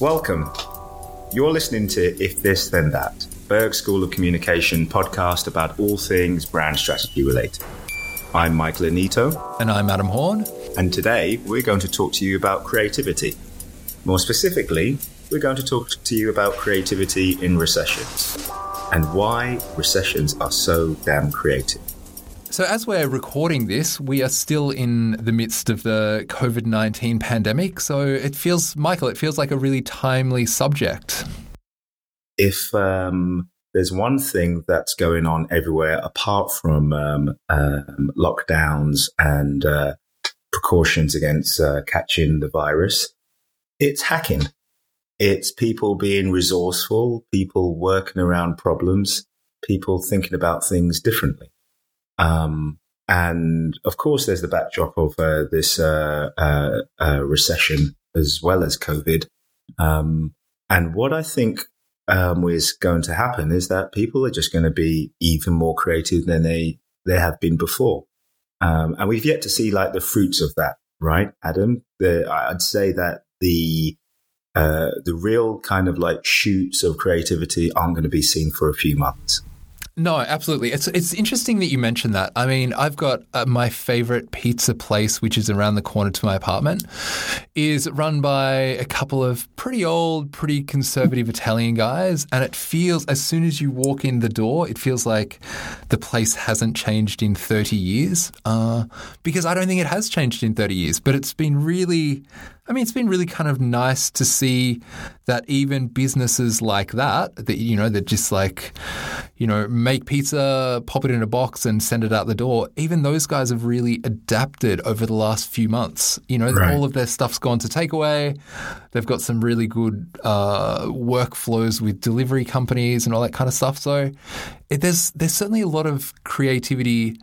Welcome. You're listening to If This Then That, Berghs School of Communication podcast about all things brand strategy related. I'm Michael Anito. And I'm Adam Horn. And today we're going to talk to you about creativity. More specifically, we're going to talk to you about creativity in recessions and why recessions are so damn creative. So, as we're recording this, we are still in the midst of the COVID 19 pandemic. So, it feels, Michael, it feels like a really timely subject. If um, there's one thing that's going on everywhere apart from um, um, lockdowns and uh, precautions against uh, catching the virus, it's hacking. It's people being resourceful, people working around problems, people thinking about things differently. Um, and of course, there's the backdrop of uh, this uh, uh, uh, recession as well as COVID. Um, and what I think um, is going to happen is that people are just going to be even more creative than they they have been before. Um, and we've yet to see like the fruits of that, right, Adam? The, I'd say that the uh, the real kind of like shoots of creativity aren't going to be seen for a few months. No, absolutely. It's it's interesting that you mentioned that. I mean, I've got uh, my favorite pizza place, which is around the corner to my apartment, is run by a couple of pretty old, pretty conservative Italian guys, and it feels as soon as you walk in the door, it feels like the place hasn't changed in thirty years. Uh, because I don't think it has changed in thirty years, but it's been really I mean, it's been really kind of nice to see that even businesses like that, that you know, that just like, you know, make pizza, pop it in a box, and send it out the door. Even those guys have really adapted over the last few months. You know, right. all of their stuff's gone to takeaway. They've got some really good uh, workflows with delivery companies and all that kind of stuff. So it, there's there's certainly a lot of creativity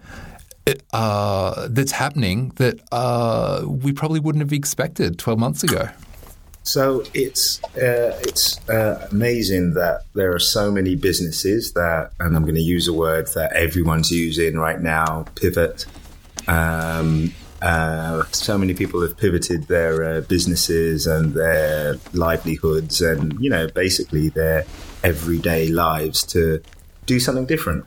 uh, that's happening that uh, we probably wouldn't have expected 12 months ago. So it's uh, it's uh, amazing that there are so many businesses that, and I'm going to use a word that everyone's using right now, pivot. Um, uh, so many people have pivoted their uh, businesses and their livelihoods, and you know, basically their everyday lives to do something different.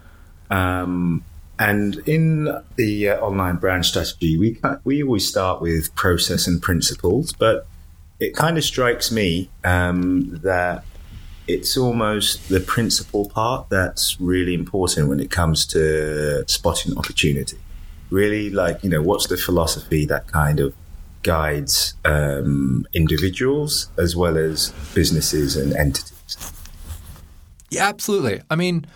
Um, and in the uh, online brand strategy, we we always start with process and principles, but it kind of strikes me um, that it's almost the principle part that's really important when it comes to spotting opportunity. Really, like you know, what's the philosophy that kind of guides um, individuals as well as businesses and entities? Yeah, absolutely. I mean,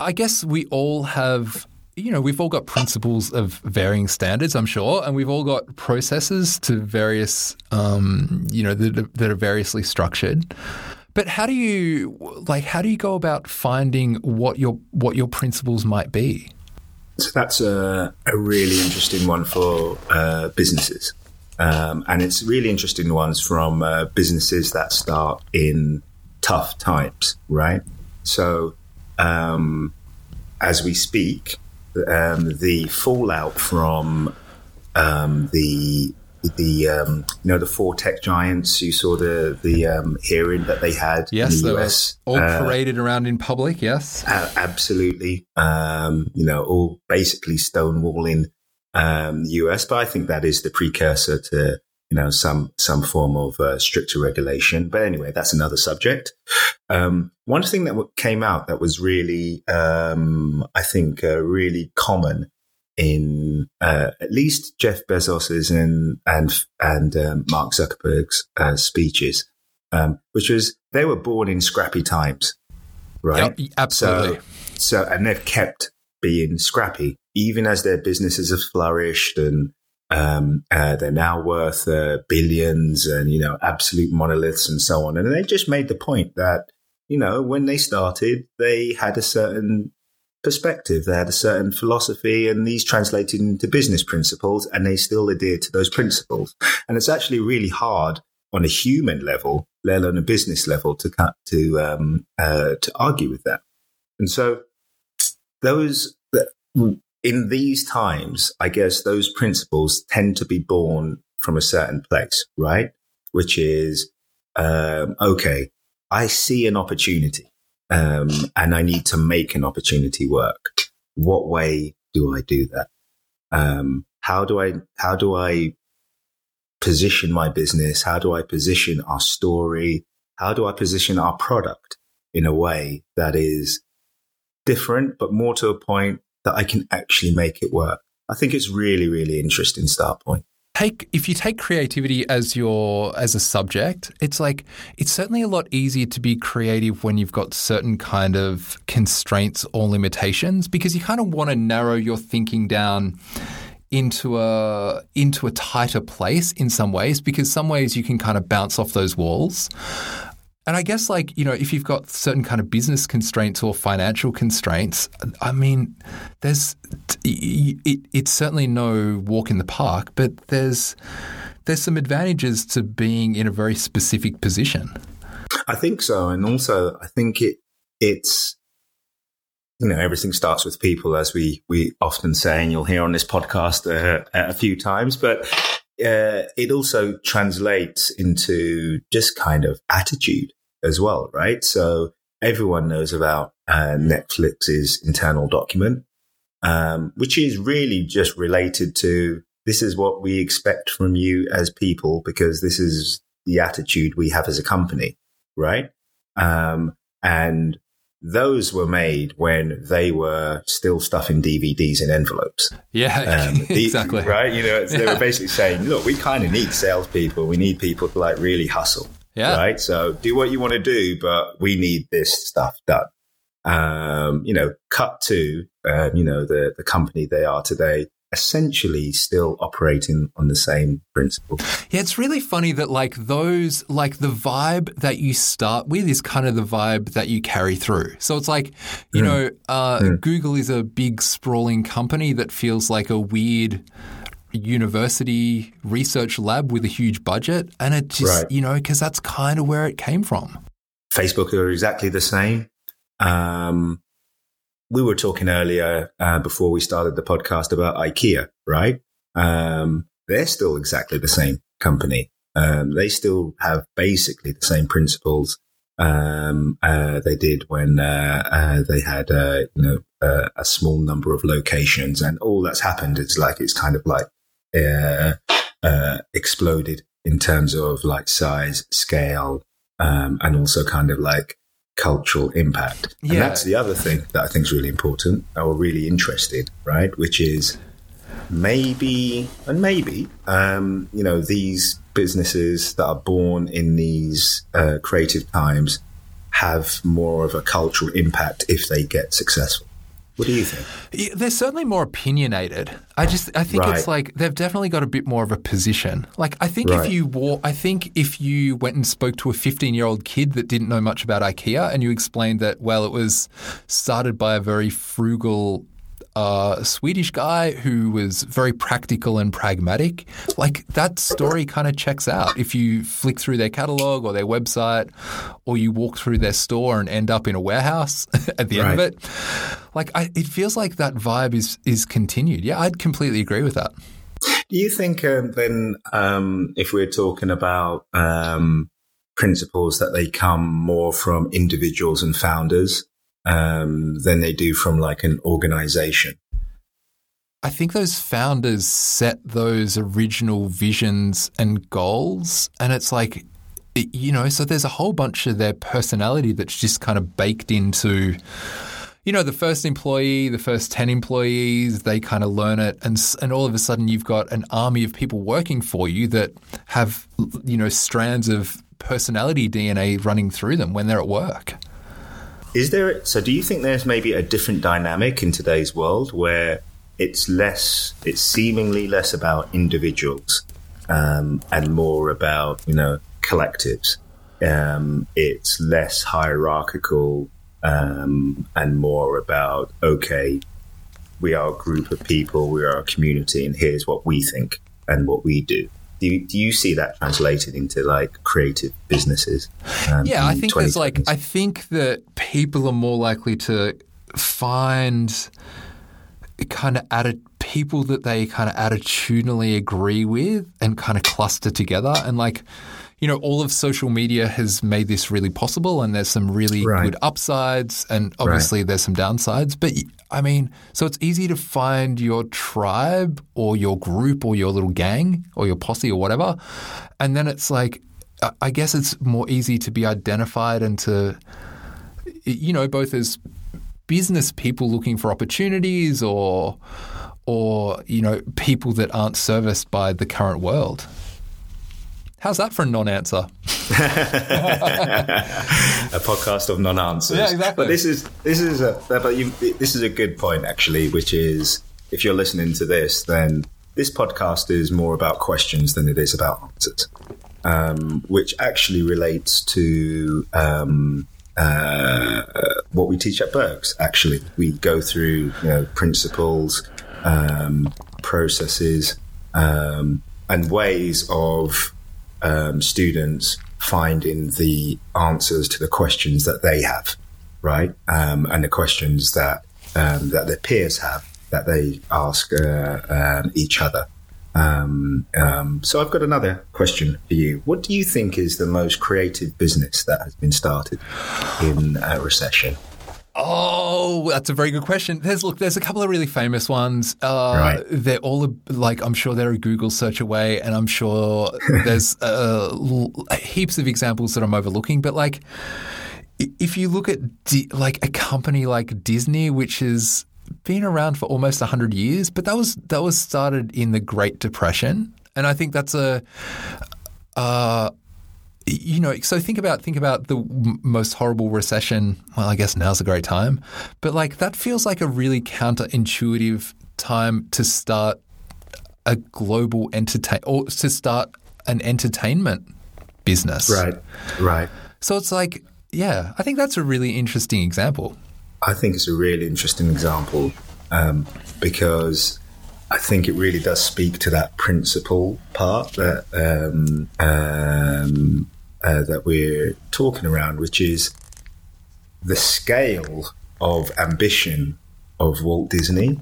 I guess we all have you know, we've all got principles of varying standards, I'm sure, and we've all got processes to various, um, you know, that, that are variously structured. But how do you like? How do you go about finding what your what your principles might be? So that's a, a really interesting one for uh, businesses, um, and it's really interesting ones from uh, businesses that start in tough times, right? So, um, as we speak, um, the fallout from um, the the um, you know the four tech giants. You saw the the um, hearing that they had yes, in the US, all uh, paraded around in public. Yes, uh, absolutely. Um, you know, all basically stonewalling um, the US, but I think that is the precursor to you know some some form of uh, stricter regulation. But anyway, that's another subject. Um, one thing that came out that was really, um, I think, uh, really common in uh, at least Jeff Bezos's and and and um, Mark Zuckerberg's uh, speeches, um, which was they were born in scrappy times, right? Yep, absolutely. So, so and they've kept being scrappy even as their businesses have flourished and um, uh, they're now worth uh, billions and, you know, absolute monoliths and so on. And they just made the point that, you know, when they started, they had a certain perspective, they had a certain philosophy, and these translated into business principles, and they still adhere to those principles. And it's actually really hard on a human level, let alone a business level, to cut, to um, uh, to argue with that. And so those in these times, I guess those principles tend to be born from a certain place, right? Which is um, okay, I see an opportunity um, and I need to make an opportunity work. What way do I do that? Um, how do I how do I position my business? How do I position our story? How do I position our product in a way that is different, but more to a point that I can actually make it work? I think it's really, really interesting start point take if you take creativity as your as a subject it's like it's certainly a lot easier to be creative when you've got certain kind of constraints or limitations because you kind of want to narrow your thinking down into a into a tighter place in some ways because some ways you can kind of bounce off those walls and I guess, like, you know, if you've got certain kind of business constraints or financial constraints, I mean, there's, it, it's certainly no walk in the park, but there's, there's some advantages to being in a very specific position. I think so. And also, I think it, it's, you know, everything starts with people, as we, we often say, and you'll hear on this podcast uh, a few times, but uh, it also translates into just kind of attitude as well, right? So everyone knows about uh, Netflix's internal document, um, which is really just related to this is what we expect from you as people because this is the attitude we have as a company, right? Um, and those were made when they were still stuffing DVDs in envelopes. Yeah, um, the, exactly. Right? You know, they were basically saying, look, we kind of need salespeople. We need people to like really hustle. Yeah. Right. So do what you want to do, but we need this stuff done. Um, you know, cut to, uh, you know, the, the company they are today essentially still operating on the same principle. Yeah, it's really funny that like those, like the vibe that you start with is kind of the vibe that you carry through. So it's like, you mm. know, uh, mm. Google is a big sprawling company that feels like a weird university research lab with a huge budget. And it just, right. you know, because that's kind of where it came from. Facebook are exactly the same. Um, we were talking earlier uh, before we started the podcast about IKEA, right? Um, they're still exactly the same company. Um, they still have basically the same principles um, uh, they did when uh, uh they had uh, you know uh, a small number of locations, and all that's happened is like it's kind of like exploded in terms of like size, scale, um, and also kind of like cultural impact. Yeah. And that's the other thing that I think is really important or really interested, right? Which is maybe, and maybe, um, you know, these businesses that are born in these uh, creative times have more of a cultural impact if they get successful. What do you think? They're certainly more opinionated. I just I think right. it's like they've definitely got a bit more of a position. Like I think right. if you walk, I think if you went and spoke to a 15 year old kid that didn't know much about IKEA and you explained that well it was started by a very frugal a Swedish guy who was very practical and pragmatic. Like that story kind of checks out. If you flick through their catalog or their website, or you walk through their store and end up in a warehouse at the right. end of it, like I, it feels like that vibe is is continued. Yeah, I'd completely agree with that. Do you think um, then, um, if we're talking about um, principles, that they come more from individuals and founders? Um, than they do from like an organization. I think those founders set those original visions and goals, and it's like, you know, so there's a whole bunch of their personality that's just kind of baked into, you know, the first employee, the first 10 employees, they kind of learn it. And, and all of a sudden, you've got an army of people working for you that have, you know, strands of personality DNA running through them when they're at work. Is there? So, do you think there's maybe a different dynamic in today's world where it's less, it's seemingly less about individuals um, and more about you know collectives? Um, it's less hierarchical um, and more about okay, we are a group of people, we are a community, and here's what we think and what we do. Do you, do you see that translated into like creative businesses? Um, yeah, I think there's like I think that people are more likely to find kind of added people that they kind of attitudinally agree with and kind of cluster together and like you know, all of social media has made this really possible, and there's some really Right. good upsides, and obviously there's some downsides. But I mean, so it's easy to find your tribe or your group or your little gang or your posse or whatever, and then it's like, I- I guess it's more easy to be identified and to, you know, both as business people looking for opportunities or or you know people that aren't serviced by the current world how's that for a non-answer a podcast of non-answers. Yeah, exactly. But this is this is a but you, this is a good point actually, which is if you're listening to this, then this podcast is more about questions than it is about answers, um, which actually relates to um, uh, what we teach at Berghs. Actually, we go through you know principles, um, processes, um, and ways of um, students finding the answers to the questions that they have, right? Um, and the questions that um, that their peers have that they ask uh, um, each other. Um, um, so I've got another question for you. What do you think is the most creative business that has been started in a recession? Oh that's a very good question there's look there's a couple of really famous ones uh, Right. they're all a- like i'm sure they're a google search away and i'm sure there's uh, l- heaps of examples that i'm overlooking but like if you look at like a company like Disney, which has been around for almost hundred years, but that was that was started in the Great Depression, and I think that's a. Uh, you know, so think about think about the most horrible recession. Well, I guess now's a great time, but like that feels like a really counterintuitive time to start a global entertain or to start an entertainment business. Right, right. So it's like, yeah, I think that's a really interesting example. I think it's a really interesting example um, because I think it really does speak to that principle part that um, um, uh, that we're talking around, which is the scale of ambition of Walt Disney,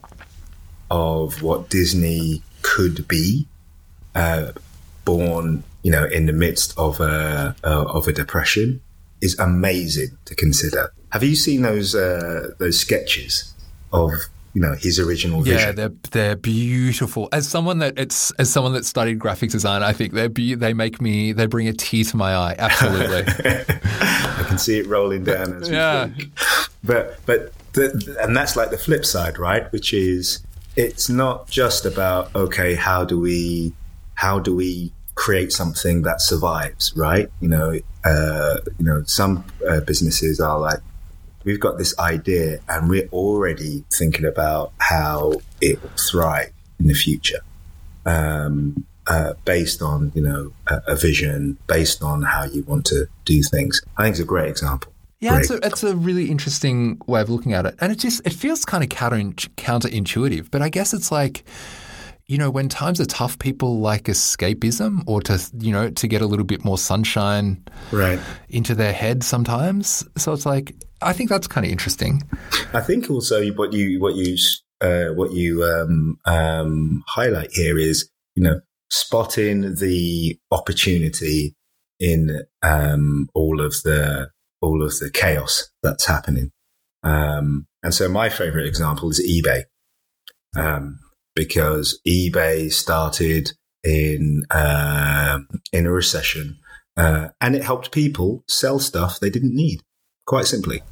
of what Disney could be, uh, born, you know, in the midst of a uh, of a depression, is amazing to consider. Have you seen those uh, those sketches of you know his original vision. Yeah, they're they're beautiful. As someone that it's as someone that studied graphics design, I think they're be, they make me they bring a tear to my eye. Absolutely. I can see it rolling down as we Yeah. speak. But but the, and that's like the flip side, right? Which is it's not just about okay, how do we how do we create something that survives, right? You know, uh, you know, some uh, businesses are like we've got this idea and we're already thinking about how it will thrive in the future. Um, uh, based on you know a, a vision, based on how you want to do things. I think it's a great example. Yeah, it's a, it's a really interesting way of looking at it, and it just it feels kind of counter counterintuitive. But I guess it's like, you know, when times are tough, people like escapism or to you know to get a little bit more sunshine right. into their head sometimes. So it's like I think that's kind of interesting. I think also what you what you uh, what you um, um, highlight here is you know spotting the opportunity in um, all of the all of the chaos that's happening. Um, and so my favorite example is eBay, um, because eBay started in um in a recession, uh, and it helped people sell stuff they didn't need. Quite simply.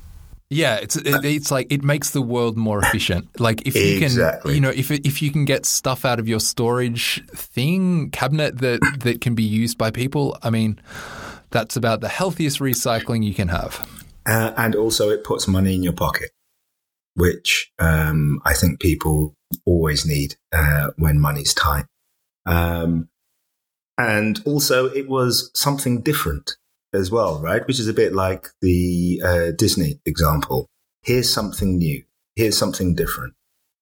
Yeah, it's it, it's like it makes the world more efficient. Like if you Exactly. can, you know, if if you can get stuff out of your storage thing cabinet that that can be used by people, I mean, that's about the healthiest recycling you can have. uh, and also it puts money in your pocket, which um, I think people always need uh, when money's tight. Um, and also, it was something different as well, right? Which is a bit like the uh, Disney example. Here's something new. Here's something different,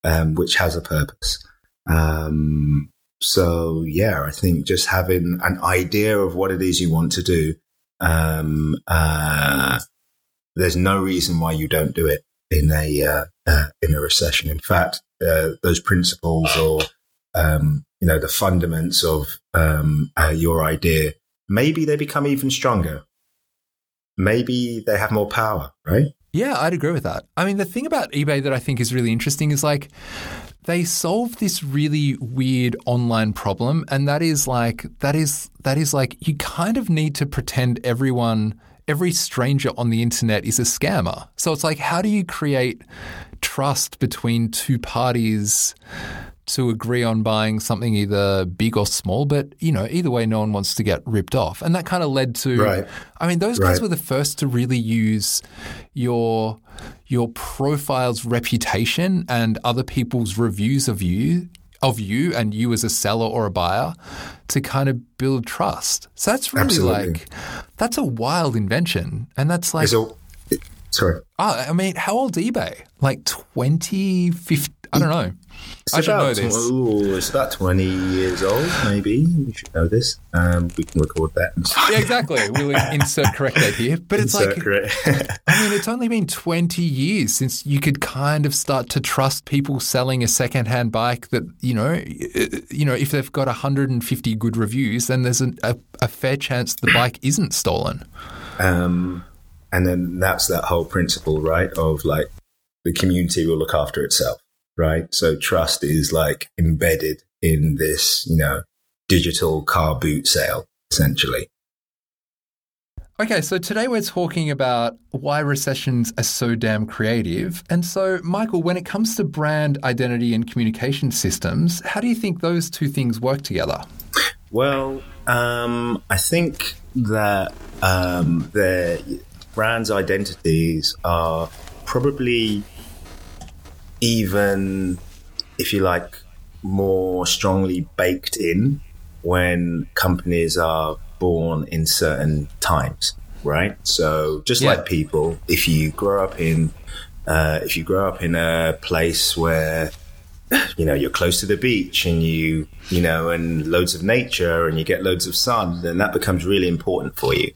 um, which has a purpose. Um, so yeah, I think just having an idea of what it is you want to do, um, uh, there's no reason why you don't do it in a uh, uh, in a recession. In fact, uh, those principles or um, you know the fundaments of um, uh, your idea maybe they become even stronger. Maybe they have more power, right? Yeah, I'd agree with that. I mean, the thing about eBay that I think is really interesting is like they solve this really weird online problem and that is like that is that is like you kind of need to pretend everyone every stranger on the internet is a scammer. So it's like how do you create trust between two parties to agree on buying something either big or small, but you know, either way, no one wants to get ripped off. And that kind of led to, right. I mean, those guys right. were the first to really use your your profile's reputation and other people's reviews of you of you and you as a seller or a buyer to kind of build trust. So that's really Absolutely. like that's a wild invention, and that's like. Sorry. Oh, I mean, how old eBay? Like 20, 50, I don't know. It's I should know this. Ooh, it's about 20 years old, maybe. We should know this. Um, we can record that. yeah, exactly. We'll insert correct date here. But it's insert like, I mean, it's only been 20 years since you could kind of start to trust people selling a secondhand bike that, you know, you know, if they've got 150 good reviews, then there's a, a, a fair chance the bike isn't stolen. Um, and then that's that whole principle, right? Of like the community will look after itself right? So trust is like embedded in this, you know, digital car boot sale, essentially. Okay, so today we're talking about why recessions are so damn creative. And so, Michael, when it comes to brand identity and communication systems, how do you think those two things work together? Well, um, I think that um, the brands' identities are probably even, if you like, more strongly baked in when companies are born in certain times, right? So just yeah. like people, if you grow up in uh, if you grow up in a place where you know you're close to the beach and you you know and loads of nature and you get loads of sun, then that becomes really important for you.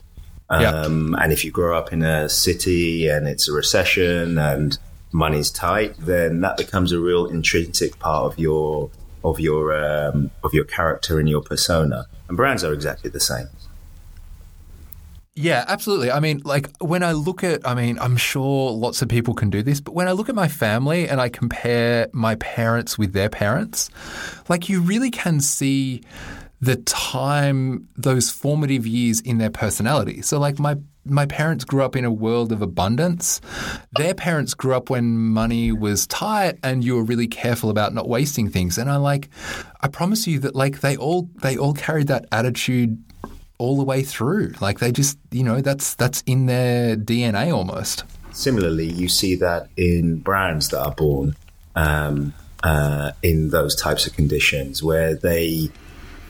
Um, yeah. And if you grow up in a city and it's a recession and money's tight, then that becomes a real intrinsic part of your of your um, of your character and your persona. And brands are exactly the same. Yeah, absolutely. I mean, like when I look at, I mean, I'm sure lots of people can do this, but when I look at my family and I compare my parents with their parents, like you really can see the time, those formative years in their personality. So, like my my parents grew up in a world of abundance. Their parents grew up when money was tight and you were really careful about not wasting things. And I like I promise you that like they all they all carried that attitude all the way through. Like they just, you know, that's that's in their DNA almost. Similarly, you see that in brands that are born um, uh, in those types of conditions where they,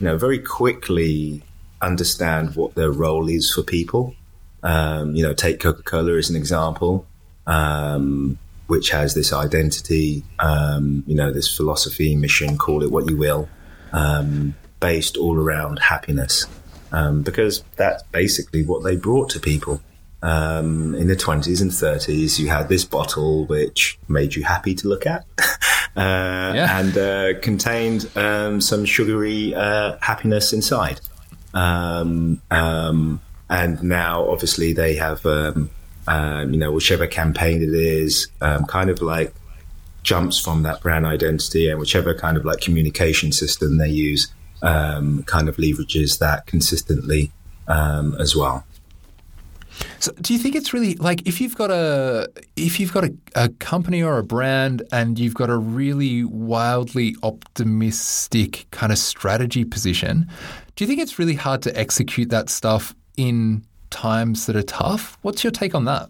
you know, very quickly understand what their role is for people um, you know, take Coca Cola as an example, um, which has this identity, um, you know, this philosophy, mission, call it what you will, um, based all around happiness, um, because that's basically what they brought to people. Um, in the 20s and 30s, you had this bottle which made you happy to look at. Uh, yeah. and uh, contained um, some sugary uh, happiness inside. Um, um, and now obviously they have, um, um, you know, whichever campaign it is, um, kind of like jumps from that brand identity and whichever kind of like communication system they use, um, kind of leverages that consistently um, as well. So, do you think it's really like if you've got a if you've got a, a, company or a brand and you've got a really wildly optimistic kind of strategy position, do you think it's really hard to execute that stuff in times that are tough? What's your take on that?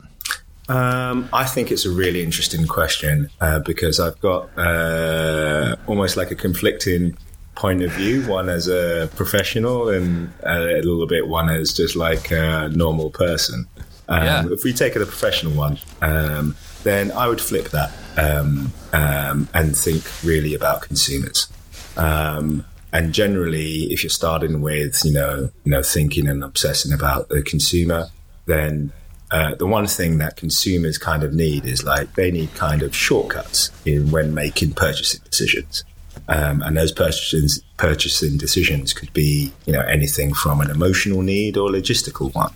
Um, I think it's a really interesting question uh, because I've got uh, almost like a conflicting point of view one as a professional and a little bit one as just like a normal person. Um, yeah. If we take it a professional one, um, then I would flip that um, um and think really about consumers. Um, and generally, if you're starting with, you know, you know, thinking and obsessing about the consumer, then uh, the one thing that consumers kind of need is like they need kind of shortcuts in when making purchasing decisions. Um, and those purchasing purchasing decisions could be, you know, anything from an emotional need or logistical one.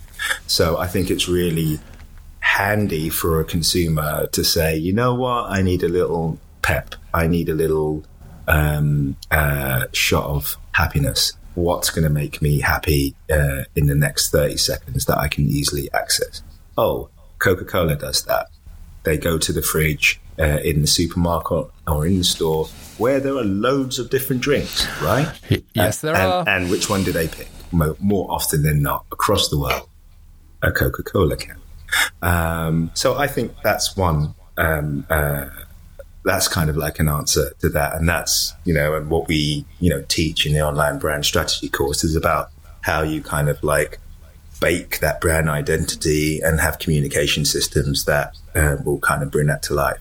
So I think it's really handy for a consumer to say, you know what, I need a little pep, I need a little um, uh, shot of happiness. What's going to make me happy uh, in the next 30 seconds that I can easily access? Oh, Coca Cola does that. They go to the fridge uh, in the supermarket or in the store where there are loads of different drinks, right? Yes, there and, are. And which one do they pick? More, more often than not, across the world, a Coca Cola can. Um, so I think that's one. Um, uh, that's kind of like an answer to that, and that's you know, and what we you know teach in the online brand strategy course is about how you kind of like bake that brand identity and have communication systems that uh, will kind of bring that to life.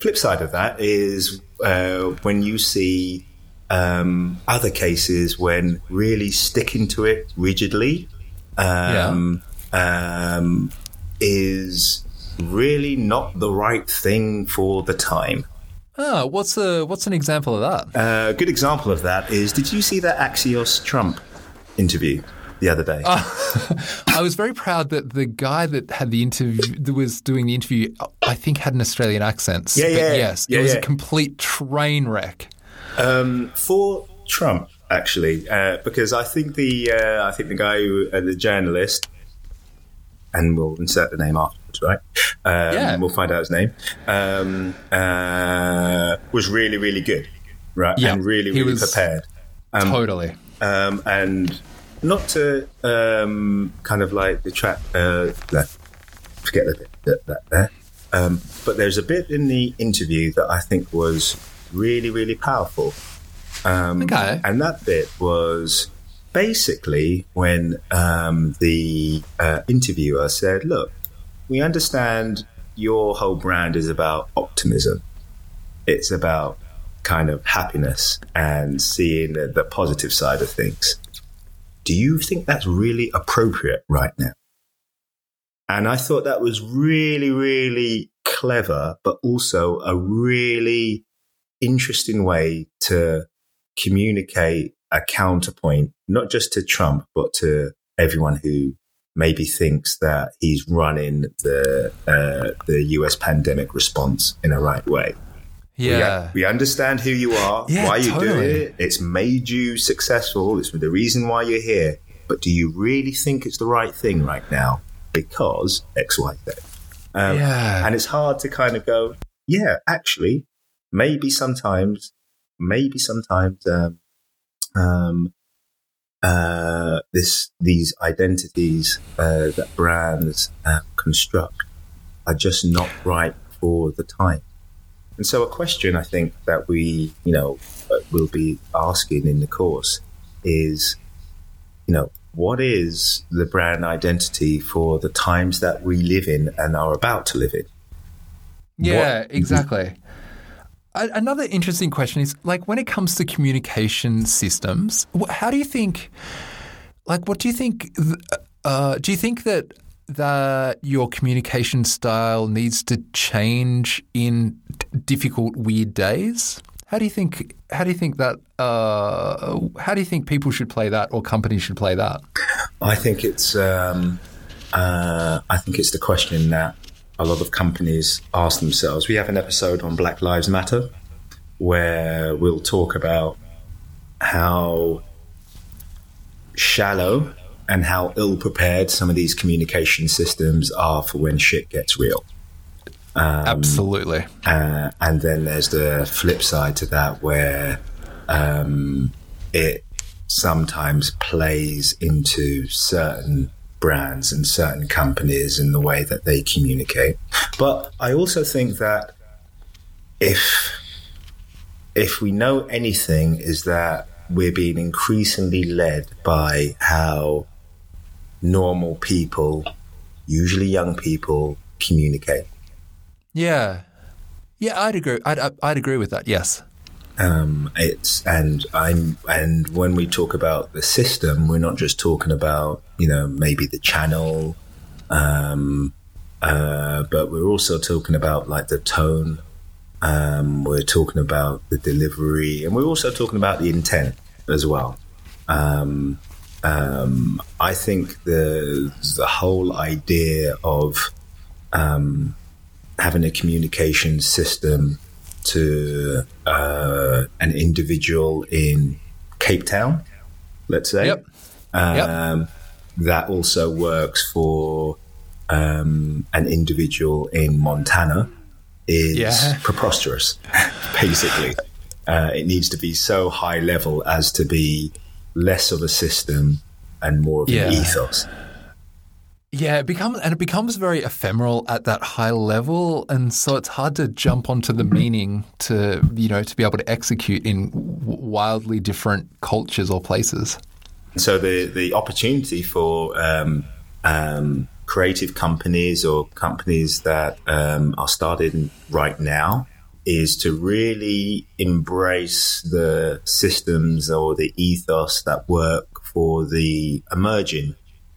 Flip side of that is uh, when you see um, other cases when really sticking to it rigidly um, yeah. um, is really not the right thing for the time. Oh, what's a what's an example of that? Uh, a good example of that is: Did you see that Axios Trump interview? The other day. Uh, I was very proud that the guy that had the interview that was doing the interview, I think, had an Australian accent. Yeah, yeah, yes, yeah, it was yeah. a complete train wreck. Um, for Trump, actually, uh, because I think the uh, I think the guy who uh, the journalist, and we'll insert the name afterwards, right? Um, yeah, we'll find out his name. Um, uh, was really, really good, right? Yeah, and really, really prepared. Um, totally. Um, and not to um, kind of like detract, uh, forget the bit that, that there. Um, but there's a bit in the interview that I think was really, really powerful. Um, okay. And that bit was basically when um, the uh, interviewer said, Look, we understand your whole brand is about optimism, it's about kind of happiness and seeing the, the positive side of things do you think that's really appropriate right now? And I thought that was really, really clever, but also a really interesting way to communicate a counterpoint, not just to Trump, but to everyone who maybe thinks that he's running the uh, the US pandemic response in a right way. Yeah. We, we understand who you are, yeah, why you totally. do it. It's made you successful. It's the reason why you're here. But do you really think it's the right thing right now? Because X, Y, Z. Um, yeah. And it's hard to kind of go, yeah, actually, maybe sometimes, maybe sometimes, um, um, uh, this, these identities, uh, that brands uh, construct are just not right for the time. And so, a question I think that we, you know, uh, will be asking in the course is, you know, what is the brand identity for the times that we live in and are about to live in? Yeah, what? exactly. Another interesting question is like when it comes to communication systems, how do you think, like, what do you think, uh, do you think that that your communication style needs to change in difficult, weird days? How do you think? How do you think that? Uh, how do you think people should play that, or companies should play that? I think it's. Um, uh, I think it's the question that a lot of companies ask themselves. We have an episode on Black Lives Matter where we'll talk about how shallow and how ill prepared some of these communication systems are for when shit gets real. Um, Absolutely. Uh, and then there's the flip side to that where um, it sometimes plays into certain brands and certain companies in the way that they communicate. But I also think that if if we know anything is that we're being increasingly led by how normal people, usually young people, communicate. Yeah, yeah, I'd agree. I'd, I'd agree with that. Yes. Um, it's and I'm and when we talk about the system, we're not just talking about you know maybe the channel, um, uh, but we're also talking about like the tone Um, we're talking about the delivery, and we're also talking about the intent as well. Um, um, I think the the whole idea of um, having a communication system to uh, an individual in Cape Town, let's say, Yep. um, that also works for um, an individual in Montana is Yeah. preposterous, basically. Uh, it needs to be so high level as to be less of a system and more of Yeah. an ethos. Yeah, it becomes and it becomes very ephemeral at that high level, and so it's hard to jump onto the meaning to you know to be able to execute in wildly different cultures or places. So the the opportunity for um, um, creative companies or companies that um, are started right now is to really embrace the systems or the ethos that work for the emerging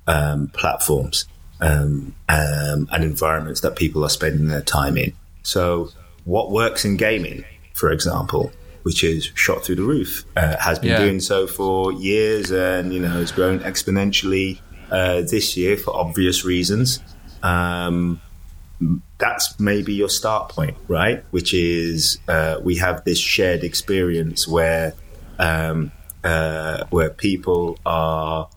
um, platforms um, um, and environments that people are spending their time in. So, what works in gaming, for example, which is shot through the roof, uh, has been Yeah. doing so for years, and you know has grown exponentially uh, this year for obvious reasons. Um, that's maybe your start point, right? Which is uh, we have this shared experience where um, uh, where people are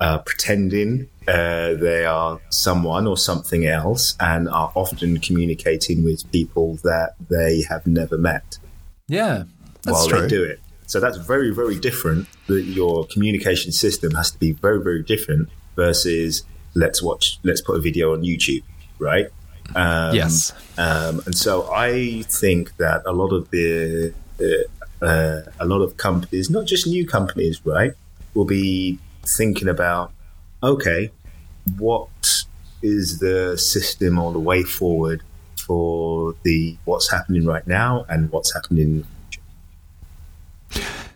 uh, pretending uh, they are someone or something else, and are often communicating with people that they have never met Yeah, that's while true. they do it. So that's very, very different. That your communication system has to be very, very different versus let's watch, let's put a video on YouTube, right? Um, yes. um, and so I think that a lot of the uh, uh, a lot of companies, not just new companies, right, will be thinking about okay, what is the system or the way forward for the what's happening right now and what's happening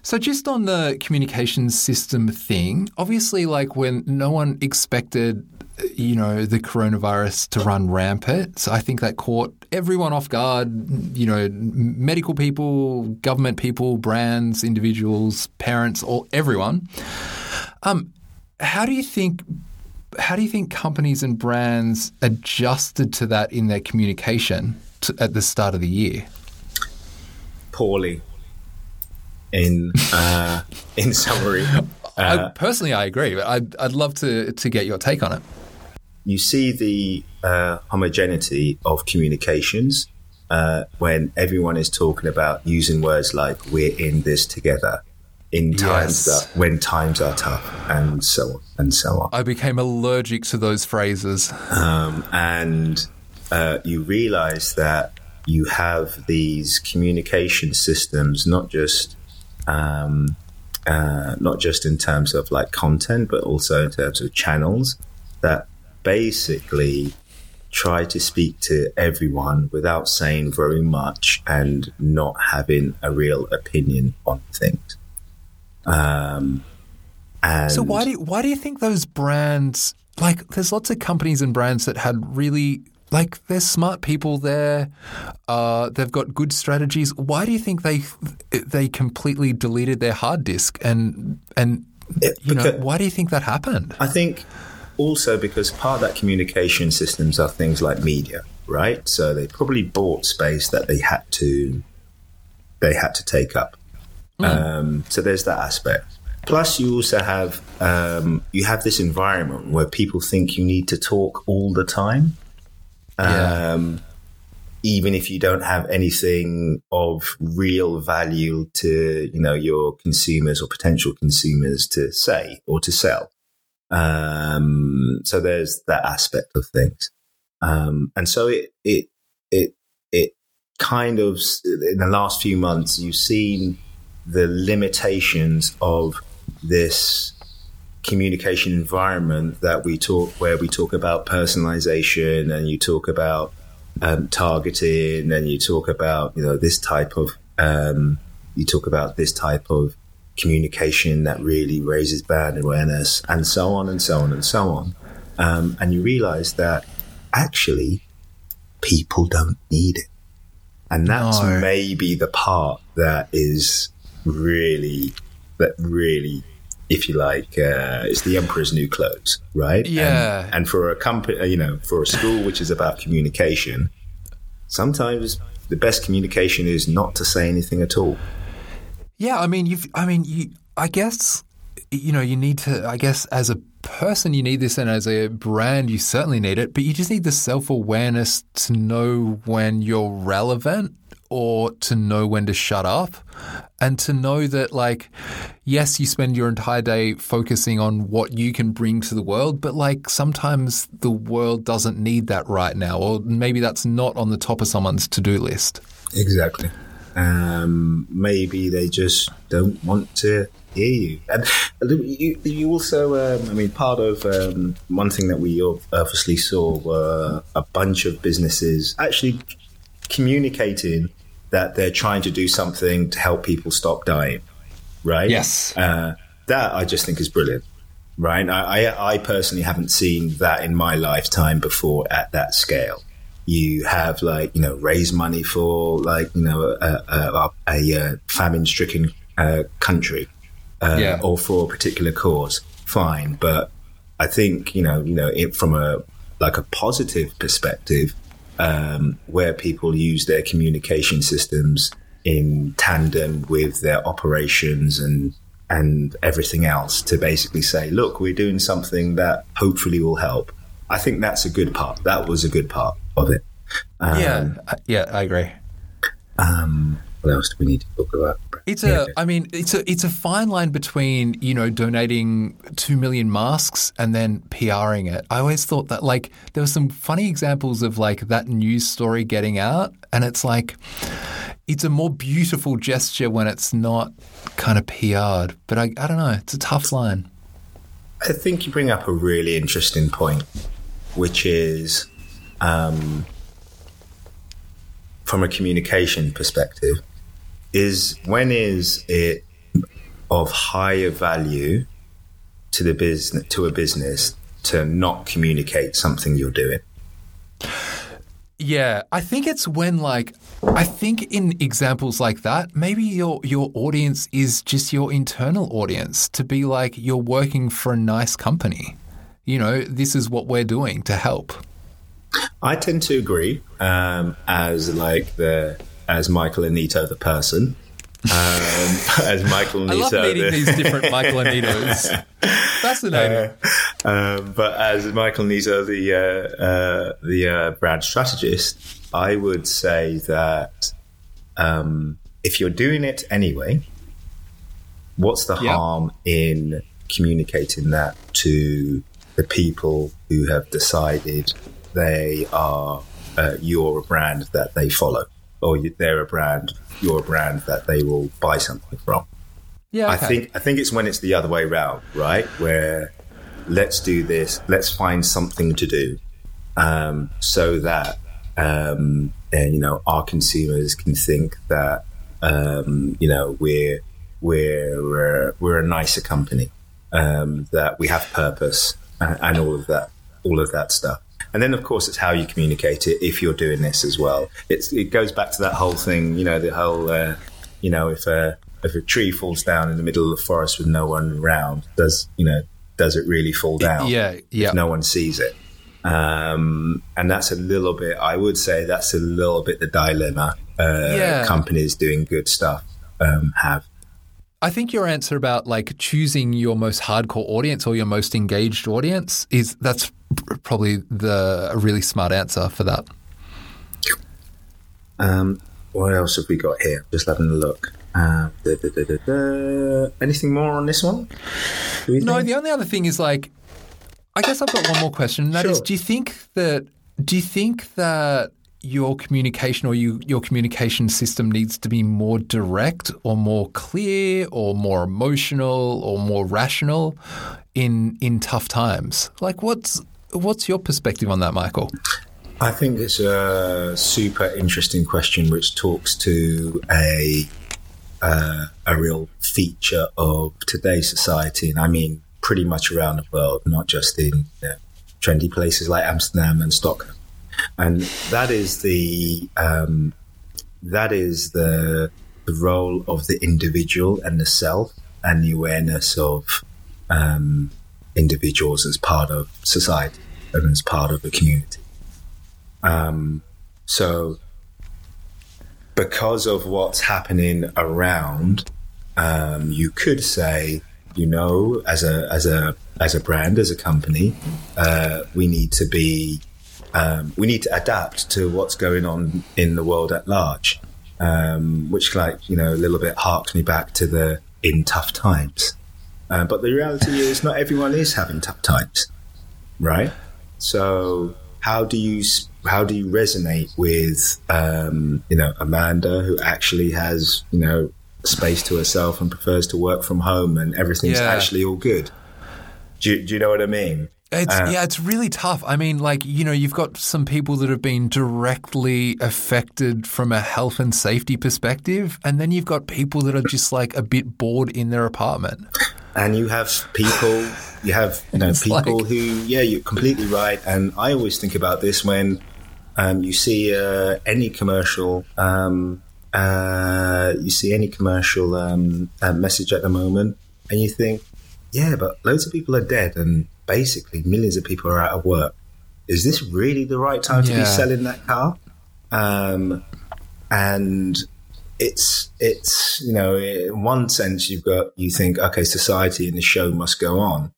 So just on the communication system thing, obviously, like when no one expected, you know, the coronavirus to run rampant, so I think that caught everyone off guard. You know, medical people, government people, brands, individuals, parents, all everyone. Um, how do you think? How do you think companies and brands adjusted to that in their communication to, at the start of the year? poorly. In uh, in summary, I, personally, I agree. But I'd, I'd love to to get your take on it. You see the uh, homogeneity of communications uh, when everyone is talking about using words like "we're in this together" in times Yes. that when times are tough, and so on and so on. I became allergic to those phrases. um, and uh, you realize that you have these communication systems, not just um, uh, not just in terms of like content, but also in terms of channels that basically try to speak to everyone without saying very much and not having a real opinion on things. Um, and So why do you, why do you think those brands like there's lots of companies and brands that had really like there's smart people there, uh, they've got good strategies. Why do you think they they completely deleted their hard disk and and you know why do you think that happened? I think also because part of that communication systems are things like media, right? So they probably bought space that they had to they had to take up. Um, so there's that aspect. Plus, you also have um, you have this environment where people think you need to talk all the time, Yeah. um, even if you don't have anything of real value to you know your consumers or potential consumers to say or to sell. Um, so there's that aspect of things. Um, and so it, it, it, it kind of, in the last few months, you've seen the limitations of this communication environment that we talk, where we talk about personalization and you talk about um, targeting and you talk about, you know, this type of, um, you talk about this type of communication that really raises brand awareness and so on and so on and so on. Um, and you realize that actually people don't need it. And that's No. maybe the part that is really, that really, if you like, uh, it's the emperor's new clothes, right? Yeah. And, and for a company, you know, for a school which is about communication, sometimes the best communication is not to say anything at all. Yeah, I mean, you've. I mean, you. I guess you know you need to. I guess as a person, you need this, and as a brand, you certainly need it. But you just need the self awareness to know when you're relevant or to know when to shut up, and to know that, like, yes, you spend your entire day focusing on what you can bring to the world, but like sometimes the world doesn't need that right now, or maybe that's not on the top of someone's to do list. Exactly. Um, maybe they just don't want to hear you. And you, you also, um, I mean, part of um, one thing that we obviously saw were a bunch of businesses actually communicating that they're trying to do something to help people stop dying. Right? Yes. Uh, that I just think is brilliant. Right? I, I, I personally haven't seen that in my lifetime before at that scale you have like you know raise money for like you know a, a, a, a famine stricken uh, country uh, Yeah. or for a particular cause fine but i think you know you know it, from a like a positive perspective um, where people use their communication systems in tandem with their operations and and everything else to basically say look we're doing something that hopefully will help i think that's a good part that was a good part of it um, yeah, I- yeah, I agree. um, what else do we need to talk about It's a, I mean, it's a, it's a fine line between you know donating two million masks and then PRing it. I always thought that like there were some funny examples of like that news story getting out, and it's like it's a more beautiful gesture when it's not kind of PR'd. But I, I don't know, it's a tough line. I think you bring up a really interesting point, which is um, from a communication perspective, is when is it of higher value to the business to a business to not communicate something you're doing? Yeah, I think it's when like I think in examples like that, maybe your your audience is just your internal audience to be like you're working for a nice company. You know, this is what we're doing to help. I tend to agree um, as like the as Michael Anito the person. Um, as Michael I Anito love meeting the, these different Michael Anitos. Fascinating. um, but as Michael Nizo, the uh, uh, the uh, brand strategist, I would say that um, if you're doing it anyway, what's the harm in communicating that to the people who have decided they are uh, you're a brand that they follow, or they're a brand, you're a brand that they will buy something from? yeah, I think I think it's when it's the other way round, right? Where let's do this, let's find something to do, um, so that um, and, you know our consumers can think that um, you know we're we're we're, we're a nicer company, um, that we have purpose and, all of that, all of that stuff. And then, of course, it's how you communicate it. If you're doing this as well, it's it goes back to that whole thing. You know, the whole uh, you know if a if a tree falls down in the middle of the forest with no one around, does you know does it really fall down? yeah, yeah. no one sees it. Um, and that's a little bit, I would say, that's a little bit the dilemma uh, Yeah. companies doing good stuff um, have. I think your answer about like choosing your most hardcore audience or your most engaged audience is that's probably the a really smart answer for that. Um, what else have we got here? Just having a look. Uh, da, da, da. Anything more on this one? No, the only other thing is like, I guess I've got one more question. And that is, Sure. do you think that do you think that your communication or you, your communication system needs to be more direct or more clear or more emotional or more rational in in tough times? Like, what's what's your perspective on that, Michael? I think it's a super interesting question, which talks to a uh, a real feature of today's society, and I mean pretty much around the world, not just in you know, trendy places like Amsterdam and Stockholm. And that is the um, that is the the role of the individual and the self and the awareness of um, individuals as part of society and as part of a community. Um, so, because of what's happening around, um, you could say, you know, as a as a as a brand, as a company, uh, we need to be um, we need to adapt to what's going on in the world at large, um, which, like you know, a little bit harks me back to the in tough times. Uh, but the reality is, not everyone is having tough times, right? So, how do you how do you resonate with um, you know Amanda, who actually has you know space to herself and prefers to work from home, and everything's Yeah. actually all good? Do you, do you know what I mean? It's, Uh, yeah, it's really tough. I mean, like, you know, you've got some people that have been directly affected from a health and safety perspective, and then you've got people that are just like a bit bored in their apartment. and you have people you have you know people like- who yeah you're completely right and i always think about this when um, you see uh, any commercial um, uh, you see any commercial um, uh, message at the moment and you think yeah but loads of people are dead and basically millions of people are out of work. Is this really the right time to Yeah. be selling that car? Um, and it's it's you know in one sense you've got you think okay society and the show must go on.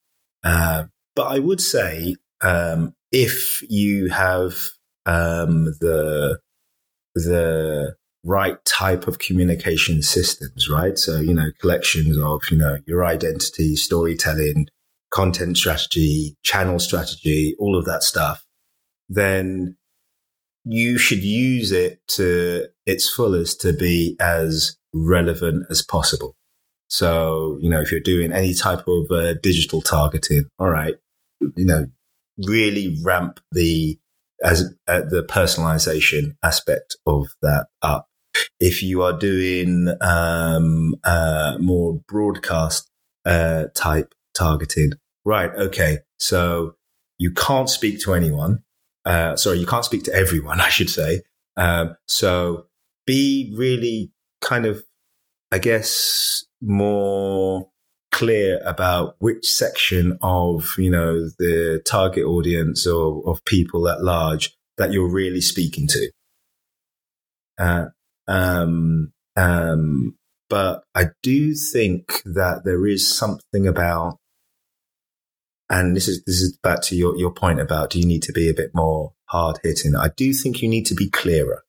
Uh, but i would say um, if you have um, the the right type of communication systems right so you know collections of you know your identity storytelling content strategy channel strategy all of that stuff then you should use it to its fullest to be as relevant as possible. So, you know, if you're doing any type of uh, digital targeting, all right, you know, really ramp the as uh, the personalization aspect of that up. If you are doing um, uh, more broadcast uh, type targeting, right? Okay, so you can't speak to anyone uh, sorry, you can't speak to everyone, I should say. Um, so be really kind of, I guess, more clear about which section of, you know, the target audience or of people at large that you're really speaking to. Uh, um, um, but I do think that there is something about and this is this is back to your, your point about do you need to be a bit more hard hitting? I do think you need to be clearer.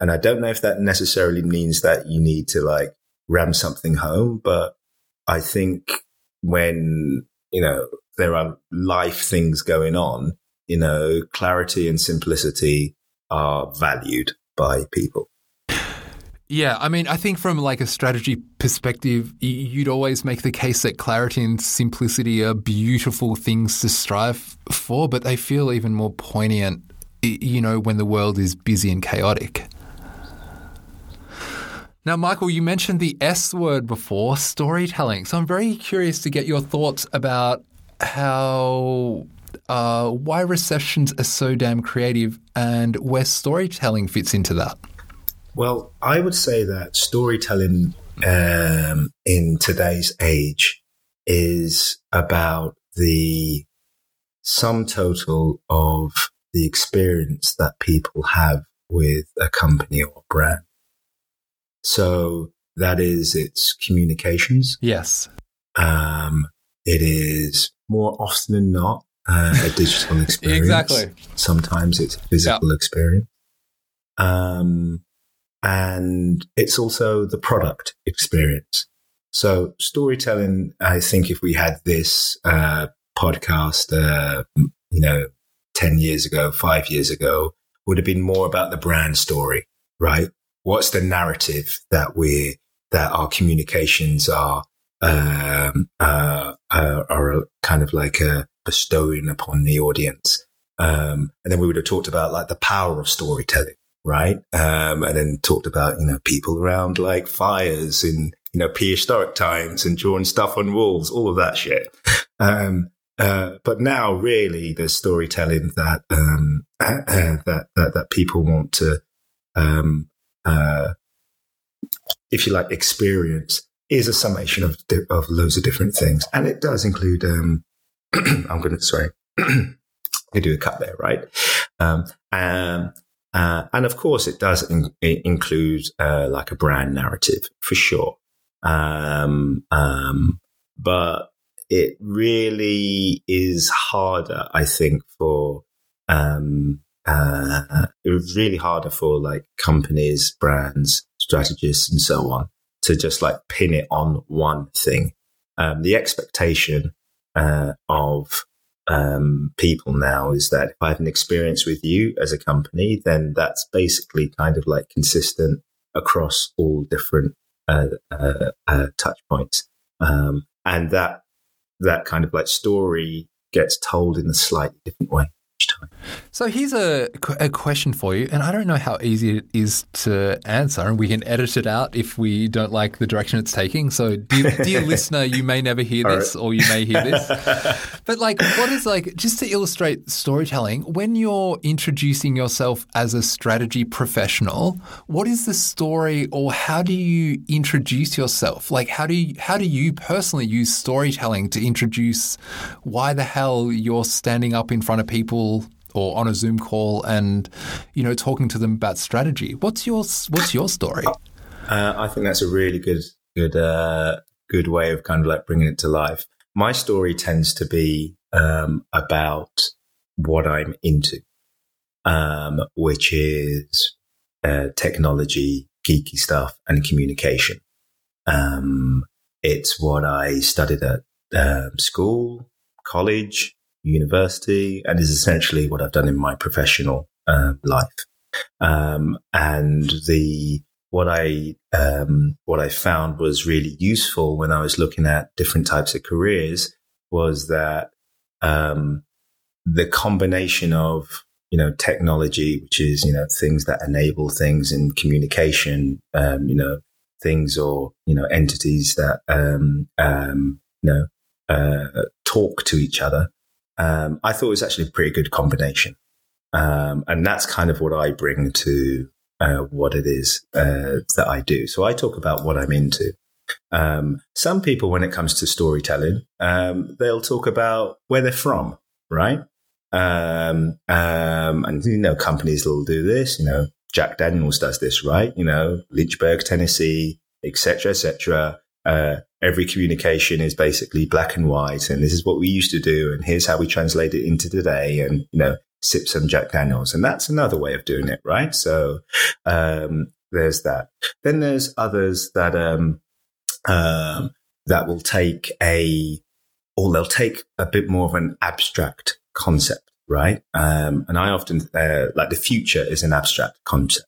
And I don't know if that necessarily means that you need to like ram something home, but I think when, you know, there are life things going on, you know, clarity and simplicity are valued by people. Yeah, I mean, I think from like a strategy perspective, you'd always make the case that clarity and simplicity are beautiful things to strive for, but they feel even more poignant, you know, when the world is busy and chaotic. Now, Michael, you mentioned the S word before, storytelling. So I'm very curious to get your thoughts about how uh, why receptions are so damn creative and where storytelling fits into that. Well, I would say that storytelling um, in today's age is about the sum total of the experience that people have with a company or brand. So that is its communications. Yes. Um, it is more often than not uh, a digital experience. Exactly. Sometimes it's a physical experience. Um, and it's also the product experience. So storytelling, I think if we had this uh, podcast, uh, you know, 10 years ago, five years ago, would have been more about the brand story, right? What's the narrative that we that our communications are, um, uh, uh, are kind of like uh, bestowing upon the audience? Um, and then we would have talked about like the power of storytelling right? Um, and then talked about, you know, people around like fires in, you know, prehistoric times and drawing stuff on walls, all of that shit. Um, uh, but now really there's storytelling that, um, that, that, that people want to, um, uh, if you like, experience is a summation of of loads of different things, and it does include. Um, I'm going to sorry, I do a cut there, right? Um, um, uh, and of course, it does in, include uh, like a brand narrative for sure. Um, um, but it really is harder, I think, for um, uh, really harder for like companies, brands, strategists, and so on to just like pin it on one thing. Um, the expectation uh, of um, people now is that if I have an experience with you as a company, then that's basically kind of like consistent across all different uh, uh, uh, touch points, um, and that that kind of like story gets told in a slightly different way. So here's a, a question for you, and I don't know how easy it is to answer, and we can edit it out if we don't like the direction it's taking. So, dear, dear listener, you may never hear this, right. or you may hear this. but like, what is like just to illustrate storytelling? When you're introducing yourself as a strategy professional, what is the story, or how do you introduce yourself? Like, how do you, how do you personally use storytelling to introduce why the hell you're standing up in front of people? Or on a Zoom call and you know talking to them about strategy. What's your what's your story? Uh, I think that's a really good good uh, good way of kind of like bringing it to life. My story tends to be um, about what I'm into, um, which is uh, technology, geeky stuff, and communication. Um, it's what I studied at um, school, college, university and is essentially what I've done in my professional uh, life. Um, and the what I um, what I found was really useful when I was looking at different types of careers was that um, the combination of you know technology, which is you know things that enable things in communication, um, you know things or you know entities that um, um, you know uh, talk to each other, um, I thought it was actually a pretty good combination. Um, and that's kind of what I bring to uh, what it is uh, that I do. So I talk about what I'm into. Um, some people, when it comes to storytelling, um, they'll talk about where they're from, right? Um, um, and you know, companies will do this. You know, Jack Daniels does this, right? You know, Lynchburg, Tennessee, etc., etc. Uh, every communication is basically black and white, and this is what we used to do, and here's how we translate it into today, and you know, sip some Jack Daniels, and that's another way of doing it, right? So um, there's that. Then there's others that um, um, that will take a, or they'll take a bit more of an abstract concept, right? Um, and I often uh, like the future is an abstract concept.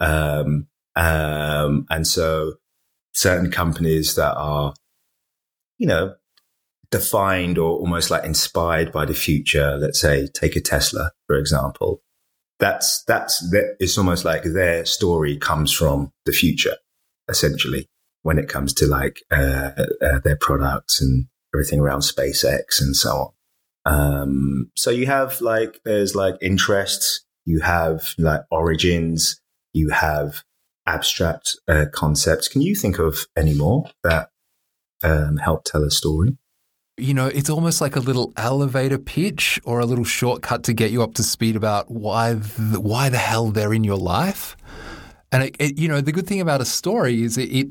Um, um, and so certain companies that are, you know, defined or almost like inspired by the future. Let's say, take a Tesla, for example. That's, that's, that, it's almost like their story comes from the future, essentially, when it comes to like, uh, uh, their products and everything around SpaceX and so on. Um, so you have like, there's like interests, you have like origins, you have abstract uh, concepts. Can you think of any more that um, help tell a story? You know, it's almost like a little elevator pitch or a little shortcut to get you up to speed about why the, why the hell they're in your life. And it, it, you know, the good thing about a story is it, it,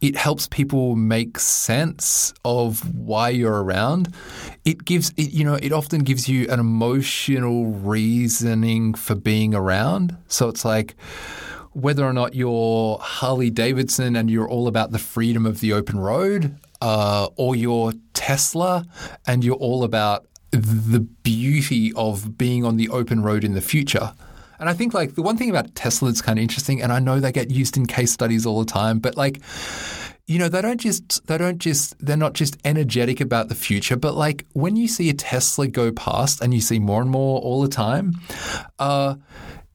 it helps people make sense of why you're around. It gives it, you know, it often gives you an emotional reasoning for being around. So it's like, whether or not you're Harley Davidson and you're all about the freedom of the open road, uh, or you're Tesla and you're all about the beauty of being on the open road in the future. And I think like the one thing about Tesla that's kind of interesting, and I know they get used in case studies all the time, but like you know they don't just they don't just they're not just energetic about the future but like when you see a tesla go past and you see more and more all the time uh,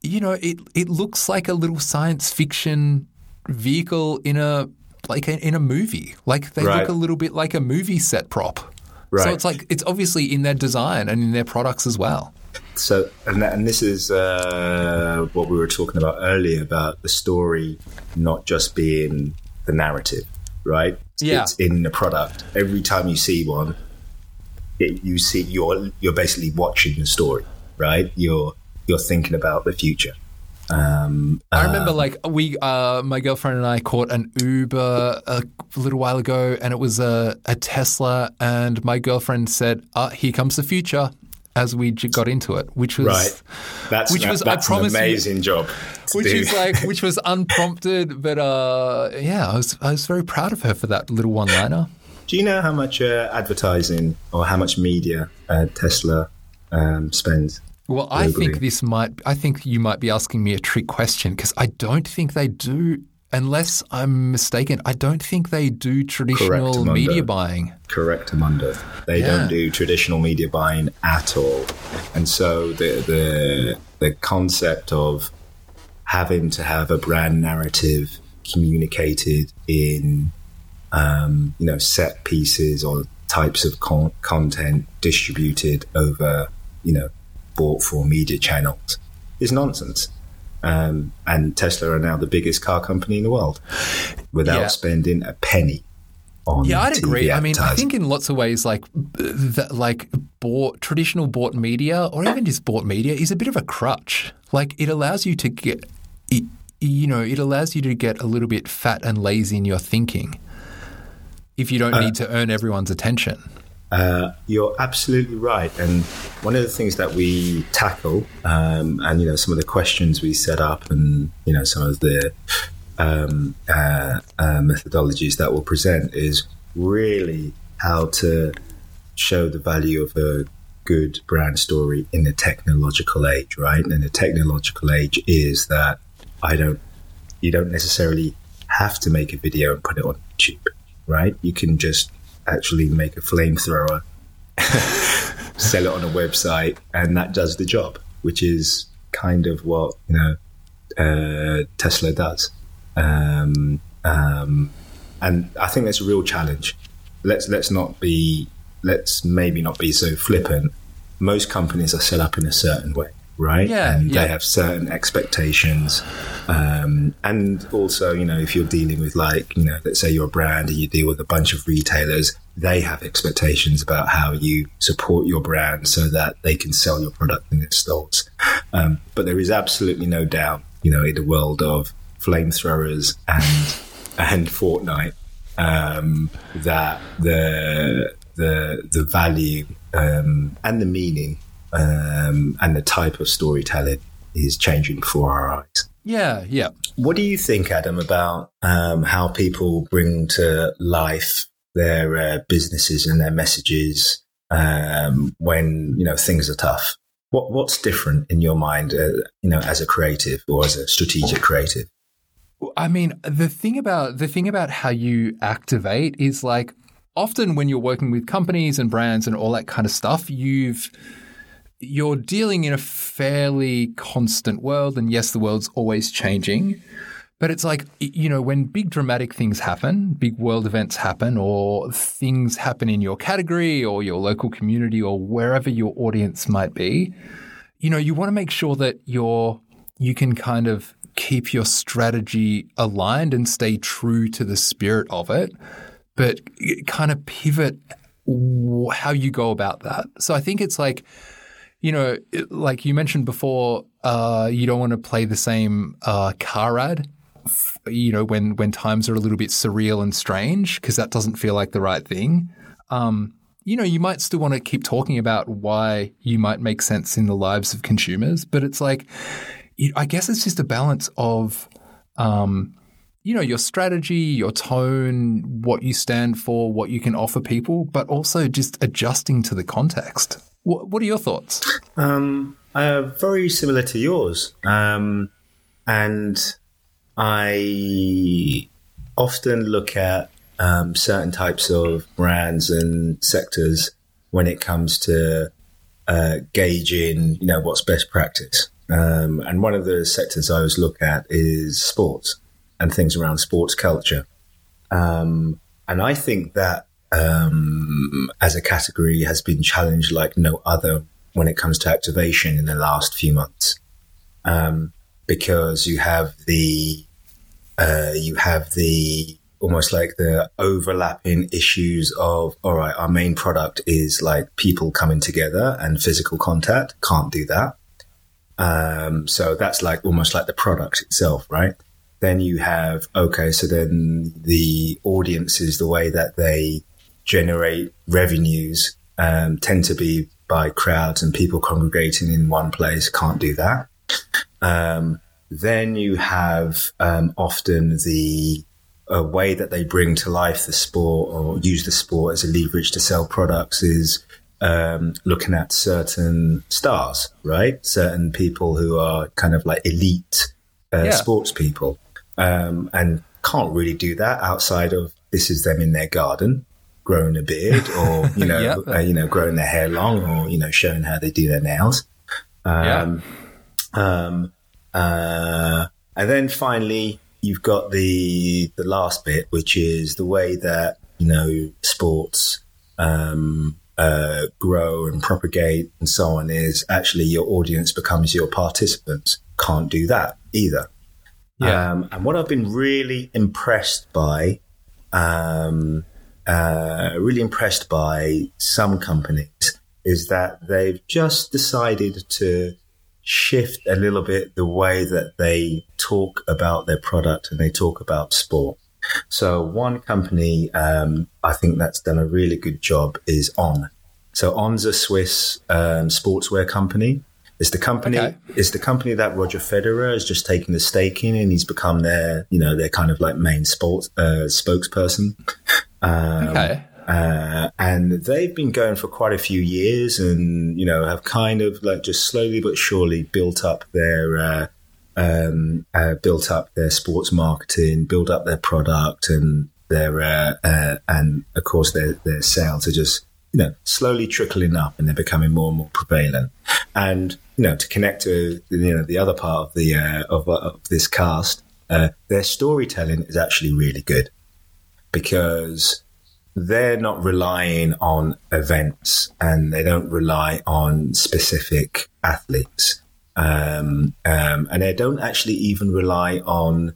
you know, it it looks like a little science fiction vehicle in a like a, in a movie. Like they right. look a little bit like a movie set prop. Right. So it's like it's obviously in their design and in their products as well. so, and, and this is uh, what we were talking about earlier about the story not just being the narrative, right? Yeah. It's in the product. Every time you see one, it, you see you're you're basically watching the story, right? You're you're thinking about the future. Um, I remember, like we, uh, my girlfriend and I caught an Uber a little while ago, and it was a, a Tesla. And my girlfriend said, uh, "Here comes the future." As we got into it, which was right. That's which that- was I that's an promise you- amazing job. which do. is like which was unprompted, but uh, yeah, I was I was very proud of her for that little one liner. Do you know how much uh, advertising or how much media uh, Tesla um, spends? Well, I think this might. I think you might be asking me a trick question because I don't think they do. Unless I'm mistaken, I don't think they do traditional Correct, media buying. Correct, Amanda. They Yeah. don't do traditional media buying at all, and so the the the concept of having to have a brand narrative communicated in um, you know set pieces or types of con- content distributed over you know bought for media channels is nonsense. Um, and Tesla are now the biggest car company in the world without Yeah. spending a penny on Yeah, I'd TV agree. I mean, I think in lots of ways, like that, like bought traditional bought media or even just bought media is a bit of a crutch. Like it allows you to get, it, you know, it allows you to get a little bit fat and lazy in your thinking if you don't need to earn everyone's attention. Uh, you're absolutely right. And one of the things that we tackle, um, and you know, some of the questions we set up, and you know, some of the um, uh, uh, methodologies that we'll present is really how to show the value of a good brand story in the technological age, right? And the technological age is that I don't, you don't necessarily have to make a video and put it on YouTube, right? You can just actually make a flamethrower, sell it on a website, and that does the job, which is kind of what you know uh, Tesla does. Um, um, and I think that's a real challenge. Let's let's not be let's maybe not be so flippant. Most companies are set up in a certain way, right? Yeah, and yeah. they have certain expectations. Um, and also, you know, if you're dealing with like, you know, let's say you're a brand and you deal with a bunch of retailers, they have expectations about how you support your brand so that they can sell your product in their stores. Um, but there is absolutely no doubt, you know, in the world of flamethrowers and and Fortnite, um, that the the the value um, and the meaning um, and the type of storytelling is changing before our eyes. Yeah, yeah. What do you think, Adam, about um, how people bring to life their uh, businesses and their messages um, when you know things are tough? What what's different in your mind, uh, you know, as a creative or as a strategic creative? I mean, the thing about the thing about how you activate is like often when you're working with companies and brands and all that kind of stuff, you've you're dealing in a fairly constant world and yes, the world's always changing. But it's like, you know, when big dramatic things happen, big world events happen, or things happen in your category or your local community or wherever your audience might be, you know, you want to make sure that you're, you can kind of keep your strategy aligned and stay true to the spirit of it, but kind of pivot how you go about that. So I think it's like, you know, it- like you mentioned before, uh, you don't want to play the same uh, car ad. f- You know, when when times are a little bit surreal and strange, because that doesn't feel like the right thing. Um, you know, you might still want to keep talking about why you might make sense in the lives of consumers, but it's like, I guess it's just a balance of, um, you know, your strategy, your tone, what you stand for, what you can offer people, but also just adjusting to the context. What, what are your thoughts? Um, uh, very similar to yours. Um, and I often look at um, certain types of brands and sectors when it comes to uh, gauging, you know, what's best practice. Um, and one of the sectors I always look at is sports and things around sports culture. Um, and I think that um, as a category has been challenged like no other when it comes to activation in the last few months, um, because you have the uh, you have the almost like the overlapping issues of all right, our main product is like people coming together and physical contact. Can't do that. Um, so that's like almost like the product itself, right? Then you have okay, so then the audiences, the way that they generate revenues um, tend to be by crowds and people congregating in one place. Can't do that. Um, then you have um, often the a way that they bring to life the sport or use the sport as a leverage to sell products is um, looking at certain stars, right? Certain people who are kind of like elite uh, yeah. sports people, um, and can't really do that outside of this is them in their garden growing a beard or you know yep. uh, you know growing their hair long or you know showing how they do their nails um, yeah. um, uh, and then finally you've got the the last bit which is the way that you know sports um, uh, grow and propagate and so on is actually your audience becomes your participants can't do that either yeah. Um, and what I've been really impressed by um, uh, really impressed by some companies is that they've just decided to shift a little bit the way that they talk about their product and they talk about sport. So one company um, I think that's done a really good job is On. So On's a Swiss um, sportswear company. It's the company. Okay. It's the company that Roger Federer has just taken a stake in, and he's become their, you know, their kind of like main sports uh, spokesperson. Um, okay. Uh, and they've been going for quite a few years, and you know, have kind of like just slowly but surely built up their uh, um, uh, built up their sports marketing, built up their product, and their uh, uh, and of course their their sales are just you know, slowly trickling up and they're becoming more and more prevalent. And, you know, to connect to, you know, the other part of the, uh, of, of, this cast, uh, their storytelling is actually really good because they're not relying on events and they don't rely on specific athletes. Um, um, and they don't actually even rely on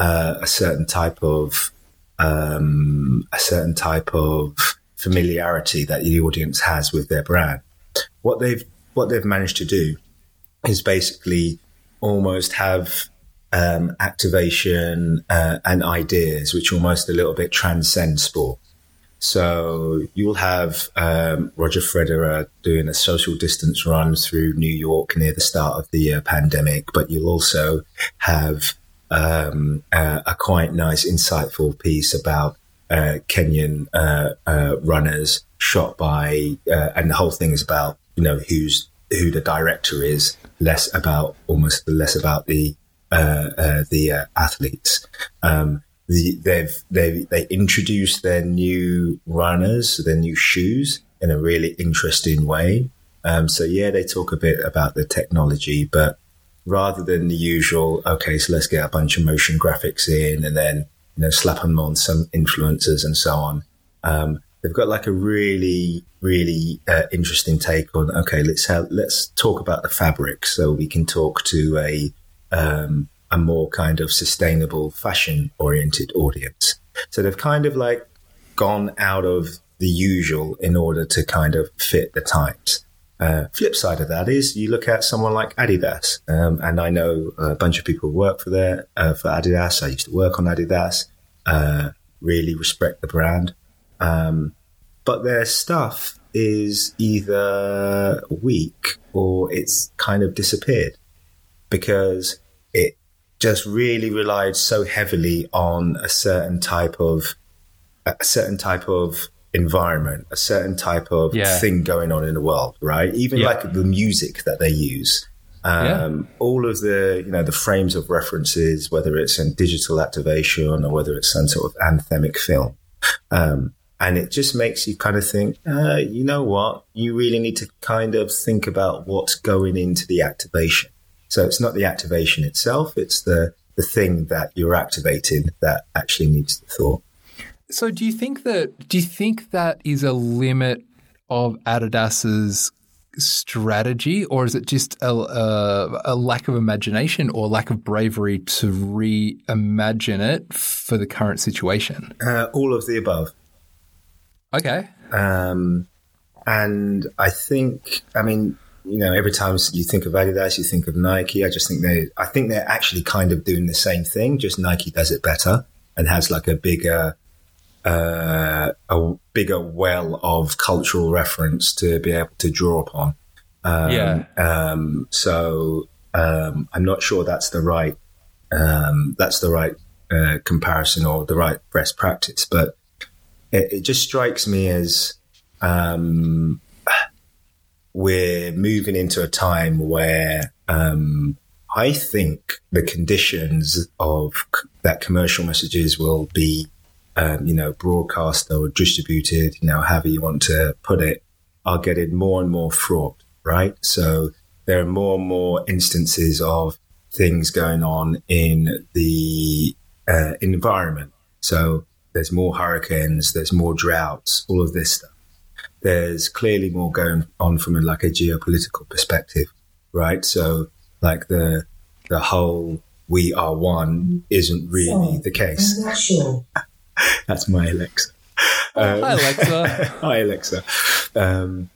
uh, a certain type of um, a certain type of familiarity that the audience has with their brand. What they've what they've managed to do is basically almost have um, activation uh, and ideas, which almost a little bit transcend sport. So you'll have um, Roger Federer doing a social distance run through New York near the start of the uh, pandemic, but you'll also have um, uh, a quite nice, insightful piece about uh, Kenyan uh, uh, runners shot by, uh, and the whole thing is about you know who's who the director is, less about almost less about the the athletes. Um, the, they've they they introduced their new runners, their new shoes in a really interesting way. Um, so yeah, they talk a bit about the technology, but rather than the usual, okay, so let's get a bunch of motion graphics in and then you know, slap them on some influencers and so on. Um, they've got like a really, really uh, interesting take on. Okay, let's have, let's talk about the fabric, so we can talk to a um, a more kind of sustainable, fashion oriented audience. So they've kind of like gone out of the usual in order to kind of fit the times. Uh, flip side of that is you look at someone like Adidas, um, and I know a bunch of people work for there uh, for Adidas. I used to work on Adidas. Uh, really respect the brand, um, but their stuff is either weak or it's kind of disappeared because it just really relied so heavily on a certain type of a certain type of environment, a certain type of yeah. thing going on in the world, right? Even yeah. like the music that they use. Um, yeah. all of the, you know, the frames of references, whether it's in digital activation or whether it's some sort of anthemic film. Um, and it just makes you kind of think, uh, you know what? You really need to kind of think about what's going into the activation. So it's not the activation itself. It's the, the thing that you're activating that actually needs the thought. So do you think that do you think that is a limit of Adidas's strategy, or is it just a, a, a, lack of imagination or lack of bravery to reimagine it for the current situation? Uh, all of the above. Okay. Um, and I think, I mean, you know, every time you think of Adidas, you think of Nike. I just think they, I think they're actually kind of doing the same thing. Just Nike does it better and has like a bigger, uh, a bigger well of cultural reference to be able to draw upon. Um, yeah. Um, so um, I'm not sure that's the right um, that's the right uh, comparison or the right best practice, but it, it just strikes me as um, we're moving into a time where um, I think the conditions of c- that commercial messages will be, um, you know, broadcast or distributed, you know, however you want to put it, are getting more and more fraught, right? So there are more and more instances of things going on in the uh, environment. So there's more hurricanes, there's more droughts, all of this stuff there's clearly more going on from a, like a geopolitical perspective, right? So like the the whole "we are one" isn't really the case. I'm not sure. That's my Alexa. Um, hi Alexa. hi Alexa. Um,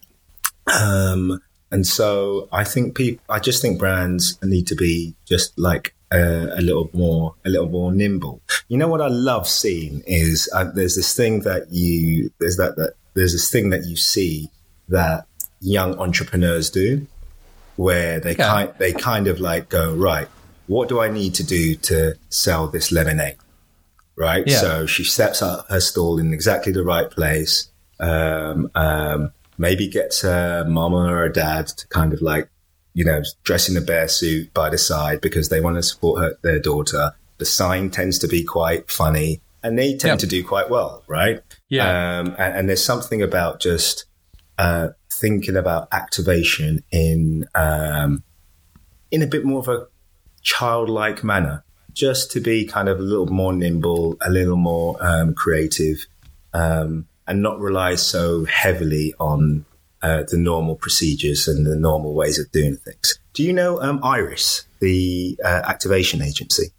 um, and so I think people, I just think brands need to be just like uh, a little more, a little more nimble. You know what I love seeing is uh, there's this thing that you, there's that, that there's this thing that you see that young entrepreneurs do where they kind they kind of like go right what do i need to do to sell this lemonade? Right? Yeah. so she sets up her stall in exactly the right place um, um, maybe gets a mama or a dad to kind of like you know dress in a bear suit by the side because they want to support her, their daughter. The sign tends to be quite funny and they tend to do quite well right yeah. Um, and, and, there's something about just uh, thinking about activation in um, in a bit more of a childlike manner, just to be kind of a little more nimble, a little more um, creative, um, and not rely so heavily on uh, the normal procedures and the normal ways of doing things. Do you know um, Iris, the uh, activation agency?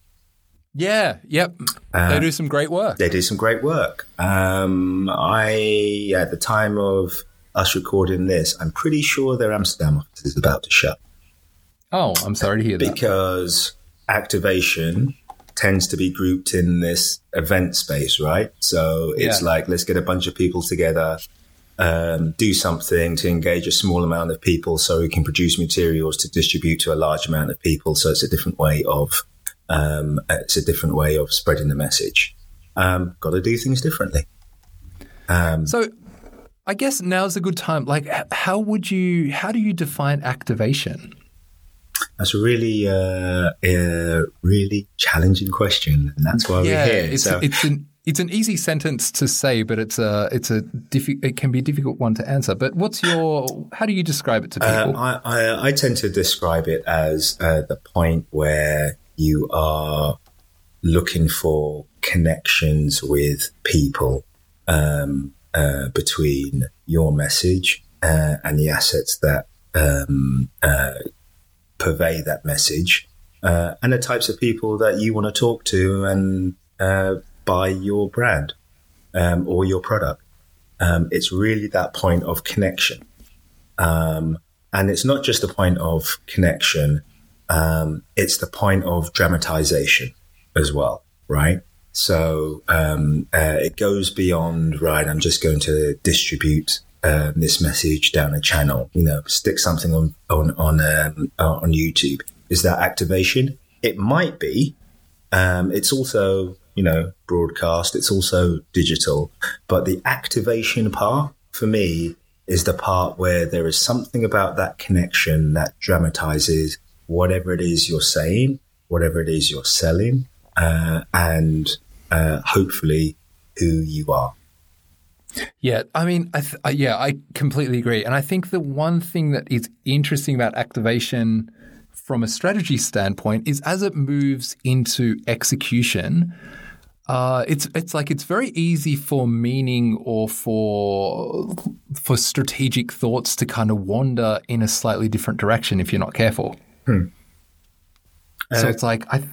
Yeah, yep. Uh, they do some great work. They do some great work. Um, I, at the time of us recording this, I'm pretty sure their Amsterdam office is about to shut. Oh, I'm sorry to hear that. Because activation tends to be grouped in this event space, right? So it's yeah. like, let's get a bunch of people together, um, do something to engage a small amount of people so we can produce materials to distribute to a large amount of people. So it's a different way of um, it's a different way of spreading the message. Um, got to do things differently. Um, so, I guess now's a good time. Like, how would you? How do you define activation? That's a really, uh, a really challenging question, and that's why yeah, we're here. It's, so. it's an it's an easy sentence to say, but it's a it's a diffi- it can be a difficult one to answer. But what's your how do you describe it to uh, people? Uh, I, I, I tend to describe it as uh, the point where you are looking for connections with people um, uh, between your message uh, and the assets that um, uh, purvey that message, uh, and the types of people that you want to talk to and uh, buy your brand um, or your product. Um, it's really that point of connection. Um, and it's not just a point of connection um, it's the point of dramatization as well, right? So um, uh, it goes beyond, right? I'm just going to distribute uh, this message down a channel. You know, stick something on on on um, uh, on YouTube. Is that activation? It might be. Um, it's also you know broadcast. It's also digital, but the activation part for me is the part where there is something about that connection that dramatizes whatever it is you're saying, whatever it is you're selling, uh, and uh, hopefully who you are. Yeah, I mean, I th- yeah, I completely agree. And I think the one thing that is interesting about activation from a strategy standpoint is as it moves into execution, uh, it's it's like it's very easy for meaning or for for strategic thoughts to kind of wander in a slightly different direction if you're not careful. Hmm. so Uh, it's like I,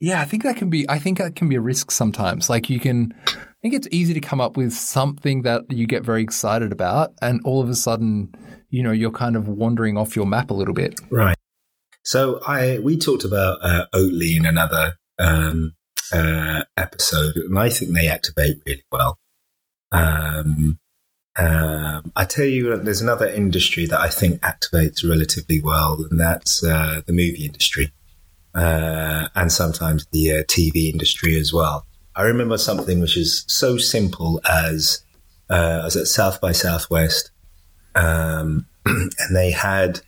yeah, I think that can be I think that can be a risk sometimes. Like you can, I think it's easy to come up with something that you get very excited about, and all of a sudden, you know, you're kind of wandering off your map a little bit. Right. So I we talked about uh, Oatly in another um, uh, episode, and I think they activate really well. Um, um, I tell you, there's another industry that I think activates relatively well, and that's uh, the movie industry, uh, and sometimes the uh, TV industry as well. I remember something which is so simple as uh, I was at South by Southwest, um, and they had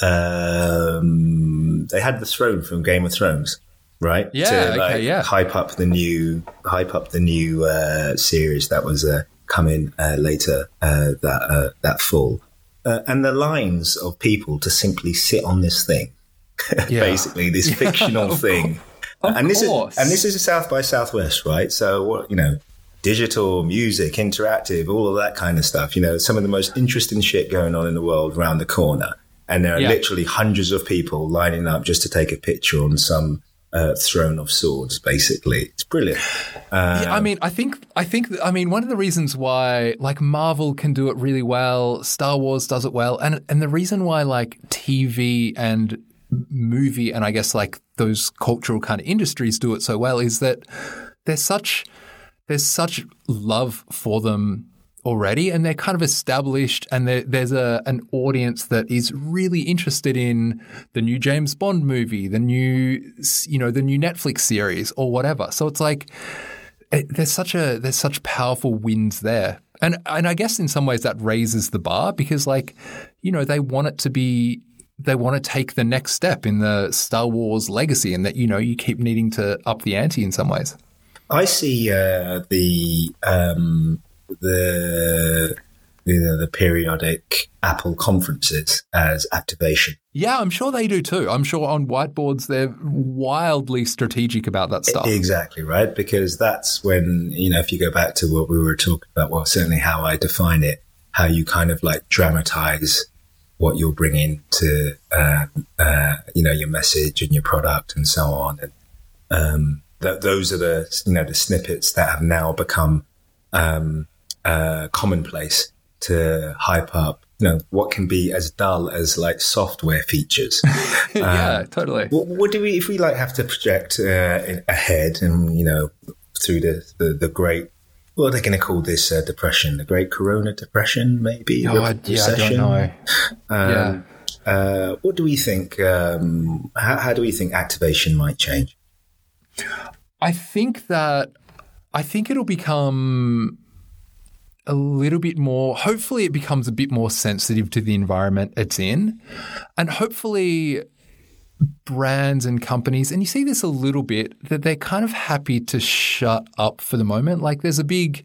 um, they had the throne from Game of Thrones, right? Yeah, to like okay, yeah. hype up the new hype up the new uh, series that was uh, coming uh, later uh, that uh, that fall, uh, and the lines of people to simply sit on this thing, Yeah. basically this fictional of thing, Of and this course. is and this is a South by Southwest, right? So what you know. Digital, music, interactive, all of that kind of stuff. You know, some of the most interesting shit going on in the world around the corner. And there are Yeah. literally hundreds of people lining up just to take a picture on some uh, throne of swords, basically. It's brilliant. Yeah, Um, I mean, I think, I think, I mean, one of the reasons why, like, Marvel can do it really well, Star Wars does it well, and and the reason why, like, TV and movie, and I guess like those cultural kind of industries do it so well, is that there's such there's such love for them already, and they're kind of established, and there's a an audience that is really interested in the new James Bond movie, the new you know the new Netflix series or whatever. So it's like it, there's such a there's such powerful winds there, and and I guess in some ways that raises the bar because like you know they want it to be they want to take the next step in the Star Wars legacy, and that you know you keep needing to up the ante in some ways. I see uh, the um, the you know, the periodic Apple conferences as activation. Yeah, I'm sure they do too. I'm sure on whiteboards they're wildly strategic about that stuff. Exactly right, because that's when you know if you go back to what we were talking about. Well, certainly how I define it, how you kind of like dramatize what you're bringing to uh, uh, you know your message and your product and so on, and um, th- those are the you know the snippets that have now become um, uh, commonplace to hype up. You know what can be as dull as like software features. yeah, totally. What, what do we, if we like have to project uh, ahead and, you know, through the, the, the great, what are they going to call this uh, depression? The great Corona depression, maybe? Oh, I, yeah, I don't know. Um, uh, what do we think? Um, how, how do we think activation might change? I think that I think it'll become a little bit more hopefully it becomes a bit more sensitive to the environment it's in. And hopefully brands and companies and you see this a little bit that they're kind of happy to shut up for the moment. Like there's a big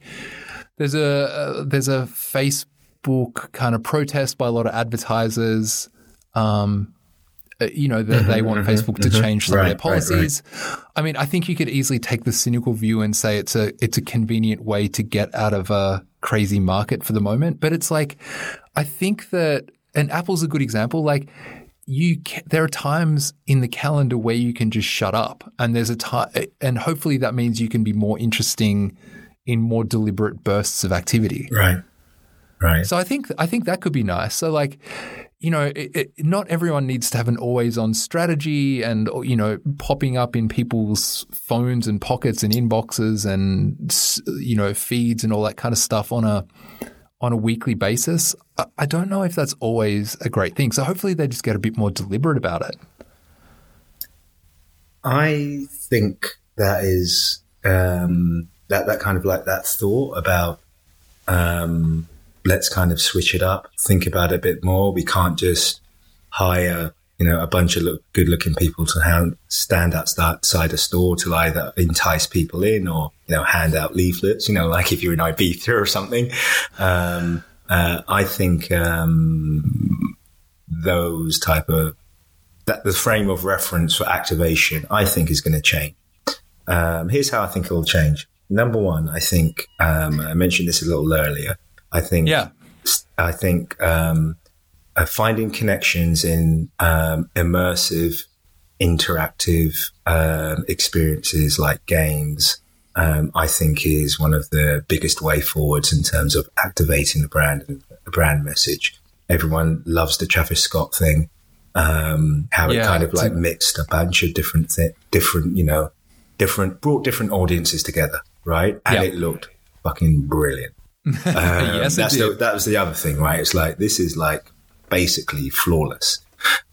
there's a uh, there's a Facebook kind of protest by a lot of advertisers um, uh, you know that they want mm-hmm, mm-hmm, Facebook to mm-hmm. change some Right, of their right, right. policies. I mean, I think you could easily take the cynical view and say it's a it's a convenient way to get out of a crazy market for the moment. But it's like, I think that, and Apple's a good example. Like, you ca there are times in the calendar where you can just shut up, and there's a time, and hopefully that means you can be more interesting in more deliberate bursts of activity. Right. Right. So I think I think that could be nice. So like, you know, it, it, not everyone needs to have an always-on strategy, and you know, popping up in people's phones and pockets and inboxes and you know feeds and all that kind of stuff on a on a weekly basis. I, I don't know if that's always a great thing. So hopefully they just get a bit more deliberate about it. I think that is um, that that kind of like that thought about um, let's kind of switch it up, think about it a bit more. We can't just hire you know a bunch of look, good-looking people to hand, stand outside a store to either entice people in or you know hand out leaflets. You know, like if you're in Ibiza or something. Um, uh, I think um, those type of that the frame of reference for activation, I think, is going to change. Um, here's how I think it'll change. number one, I think um, I mentioned this a little earlier. I think, Yeah. I think um, uh, finding connections in um, immersive, interactive um, experiences like games, um, I think is one of the biggest way forwards in terms of activating the brand and the brand message. Everyone loves the Travis Scott thing. Um, how it Yeah, kind of like a- mixed a bunch of different, thi- different, you know, different, brought different audiences together, right? And Yeah. it looked fucking brilliant. Um, Yes, that's the, that was the other thing, right? It's like this is like basically flawless.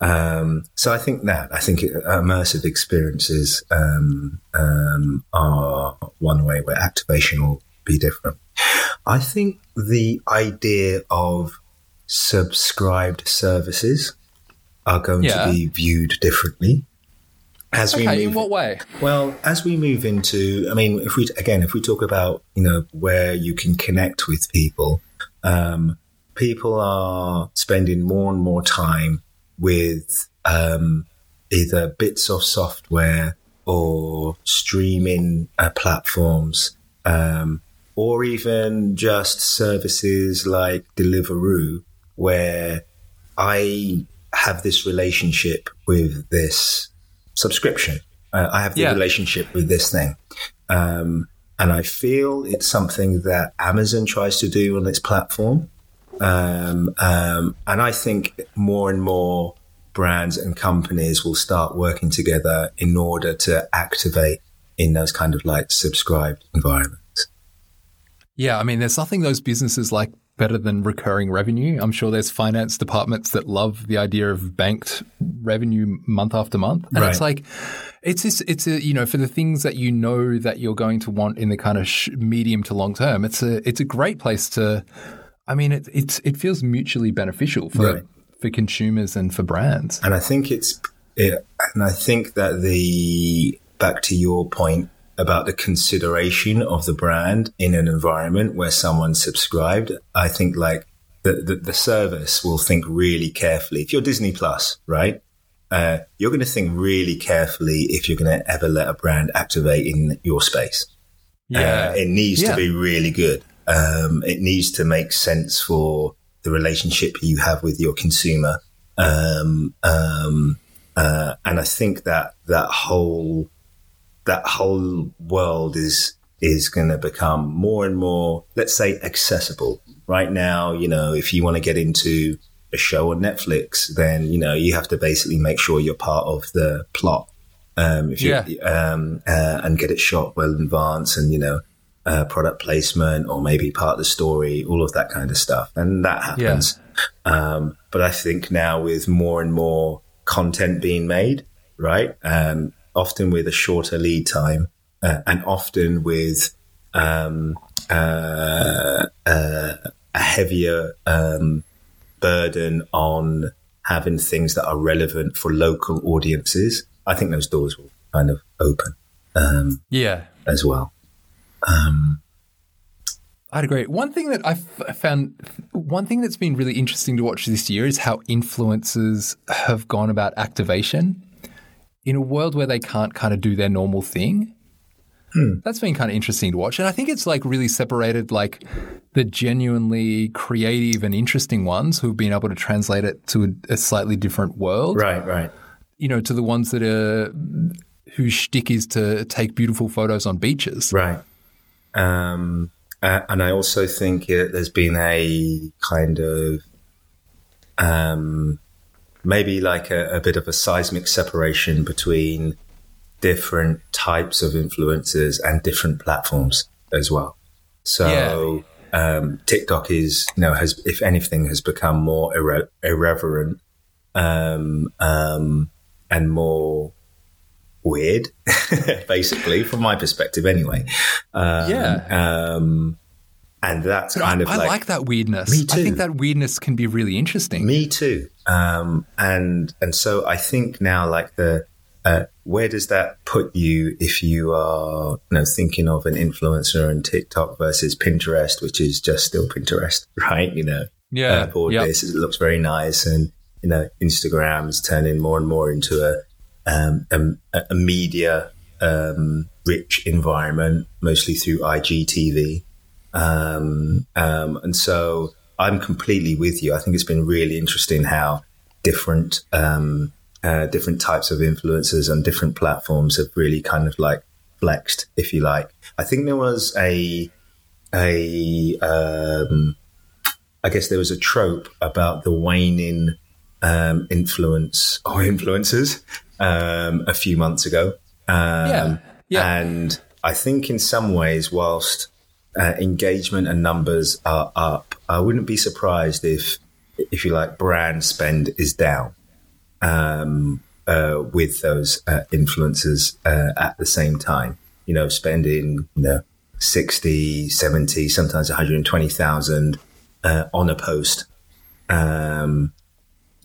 Um, so I think that I think it, immersive experiences um, um, are one way where activation will be different. I think the idea of subscribed services are going Yeah. to be viewed differently as we Okay, move in what way? well, as we move into, I mean, if we again, if we talk about you know where you can connect with people, um, people are spending more and more time with um, either bits of software or streaming uh, platforms, um, or even just services like Deliveroo, where I have this relationship with this subscription. Uh, I have the Yeah. relationship with this thing. Um, and I feel it's something that Amazon tries to do on its platform. Um, um, and I think more and more brands and companies will start working together in order to activate in those kind of like subscribed environments. Yeah, I mean, there's nothing those businesses like better than recurring revenue. I'm sure there's finance departments that love the idea of banked revenue month after month, and it's like. It's just, it's a you know for the things that you know that you're going to want in the kind of sh- medium to long term. It's a it's a great place to. I mean, it it's it feels mutually beneficial for Right. for consumers and for brands. And I think it's, it, and I think that the, back to your point about the consideration of the brand in an environment where someone subscribed, I think like the, the, the service will think really carefully. If you're Disney Plus, right? Uh, you're going to think really carefully if you're going to ever let a brand activate in your space. Uh, it needs Yeah. to be really good. Um, it needs to make sense for the relationship you have with your consumer. Um, um, uh, and I think that that whole that whole world is is going to become more and more, let's say, accessible. Right now, you know, if you want to get into a show on Netflix, then you know you have to basically make sure you're part of the plot. Um, if you um, uh, and get it shot well in advance, and you know, uh, product placement or maybe part of the story, all of that kind of stuff, and that happens. Um, but I think now with more and more content being made, right, um, often with a shorter lead time, uh, and often with um, uh, uh, a heavier um, burden on having things that are relevant for local audiences, I think those doors will kind of open um, yeah. as well. Um, I'd agree. One thing that I've found, one thing that's been really interesting to watch this year is how influencers have gone about activation in a world where they can't kind of do their normal thing. That's been kind of interesting to watch. And I think it's like really separated like the genuinely creative and interesting ones who've been able to translate it to a, a slightly different world right, right. you know, to the ones that are whose shtick is to take beautiful photos on beaches. Right. Um, uh, and I also think uh, there's been a kind of um, maybe like a, a bit of a seismic separation between different types of influencers and different platforms as well. So um, TikTok is, you know, has if anything has become more irre- irreverent um, um, and more weird, basically, from my perspective, anyway. Um, Yeah. And that's kind I, of I like, like, that weirdness. Me too. I think that weirdness can be really interesting. me too. Um, and and so I think now, like the uh, where does that put you if you are you know thinking of an influencer on TikTok versus Pinterest, which is just still Pinterest, right? You know, Yeah. uh, Yep. basis. It looks very nice, and you know, Instagram is turning more and more into a um, a, a media um, rich environment, mostly through IGTV. Um, um, and so I'm completely with you. I think it's been really interesting how different um, uh, different types of influencers and different platforms have really kind of like flexed, if you like. I think there was a a um, I guess there was a trope about the waning um, influence or influencers um, a few months ago. Um, Yeah, yeah. And I think in some ways, whilst uh, engagement and numbers are up, I wouldn't be surprised if, if you like, brand spend is down um, uh, with those uh, influencers uh, at the same time. You know, spending, you know, 60, 70, sometimes 120,000 uh, on a post. Um,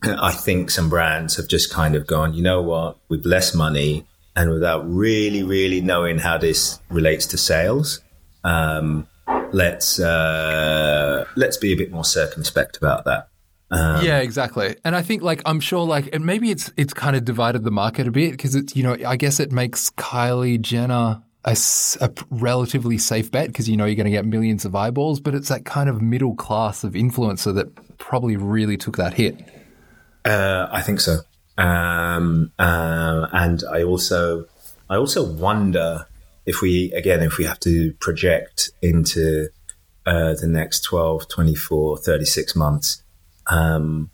I think some brands have just kind of gone, you know what, with less money and without really, really knowing how this relates to sales, um, let's uh, let's be a bit more circumspect about that. Um, yeah, exactly. And I think like I'm sure like and maybe it's it's kind of divided the market a bit because it's you know I guess it makes Kylie Jenner a relatively safe bet because you know you're going to get millions of eyeballs, but it's that kind of middle class of influencer that probably really took that hit. Uh, I think so. Um, uh, and I also, I also wonder if we, again, if we have to project into uh, the next 12, 24, 36 months, um,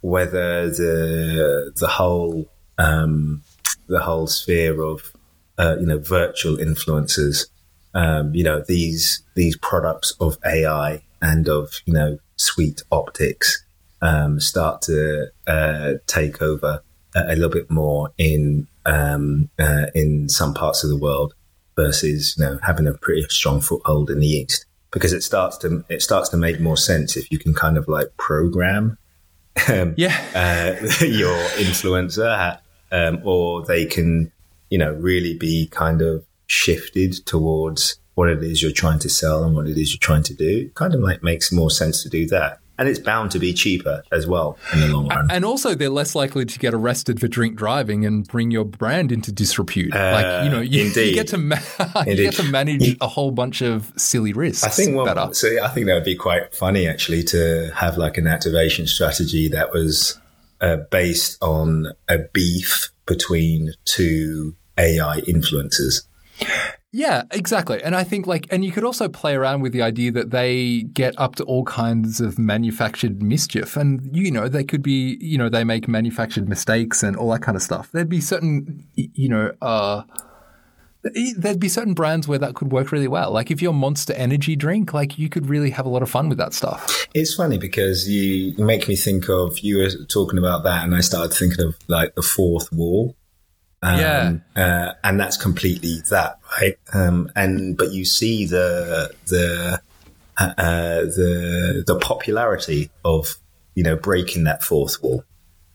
whether the, the whole, um, the whole sphere of, uh, you know, virtual influencers, um, you know, these, these products of AI and of, you know, sweet optics, um, start to uh, take over a, a little bit more in um, uh, in some parts of the world versus you know having a pretty strong foothold in the east because it starts to it starts to make more sense if you can kind of like program um, Yeah. uh, your influencer um, or they can you know really be kind of shifted towards what it is you're trying to sell and what it is you're trying to do. It kind of like makes more sense to do that. And it's bound to be cheaper as well in the long run. And also, they're less likely to get arrested for drink driving and bring your brand into disrepute. like you know, you, you get to ma- you get to manage a whole bunch of silly risks. I think well, better. so I think that would be quite funny actually to have like an activation strategy that was uh, based on a beef between two AI influencers. Yeah, exactly. And I think like, and you could also play around with the idea that they get up to all kinds of manufactured mischief. And, you know, they could be, you know, they make manufactured mistakes and all that kind of stuff. There'd be certain, you know, uh, there'd be certain brands where that could work really well. Like if you're Monster Energy drink, like you could really have a lot of fun with that stuff. It's funny because you, you make me think of you were talking about that, and I started thinking of like the fourth wall. Um, Yeah. uh, and that's completely that, right? Um, and but you see the the uh, uh, the the popularity of you know breaking that fourth wall,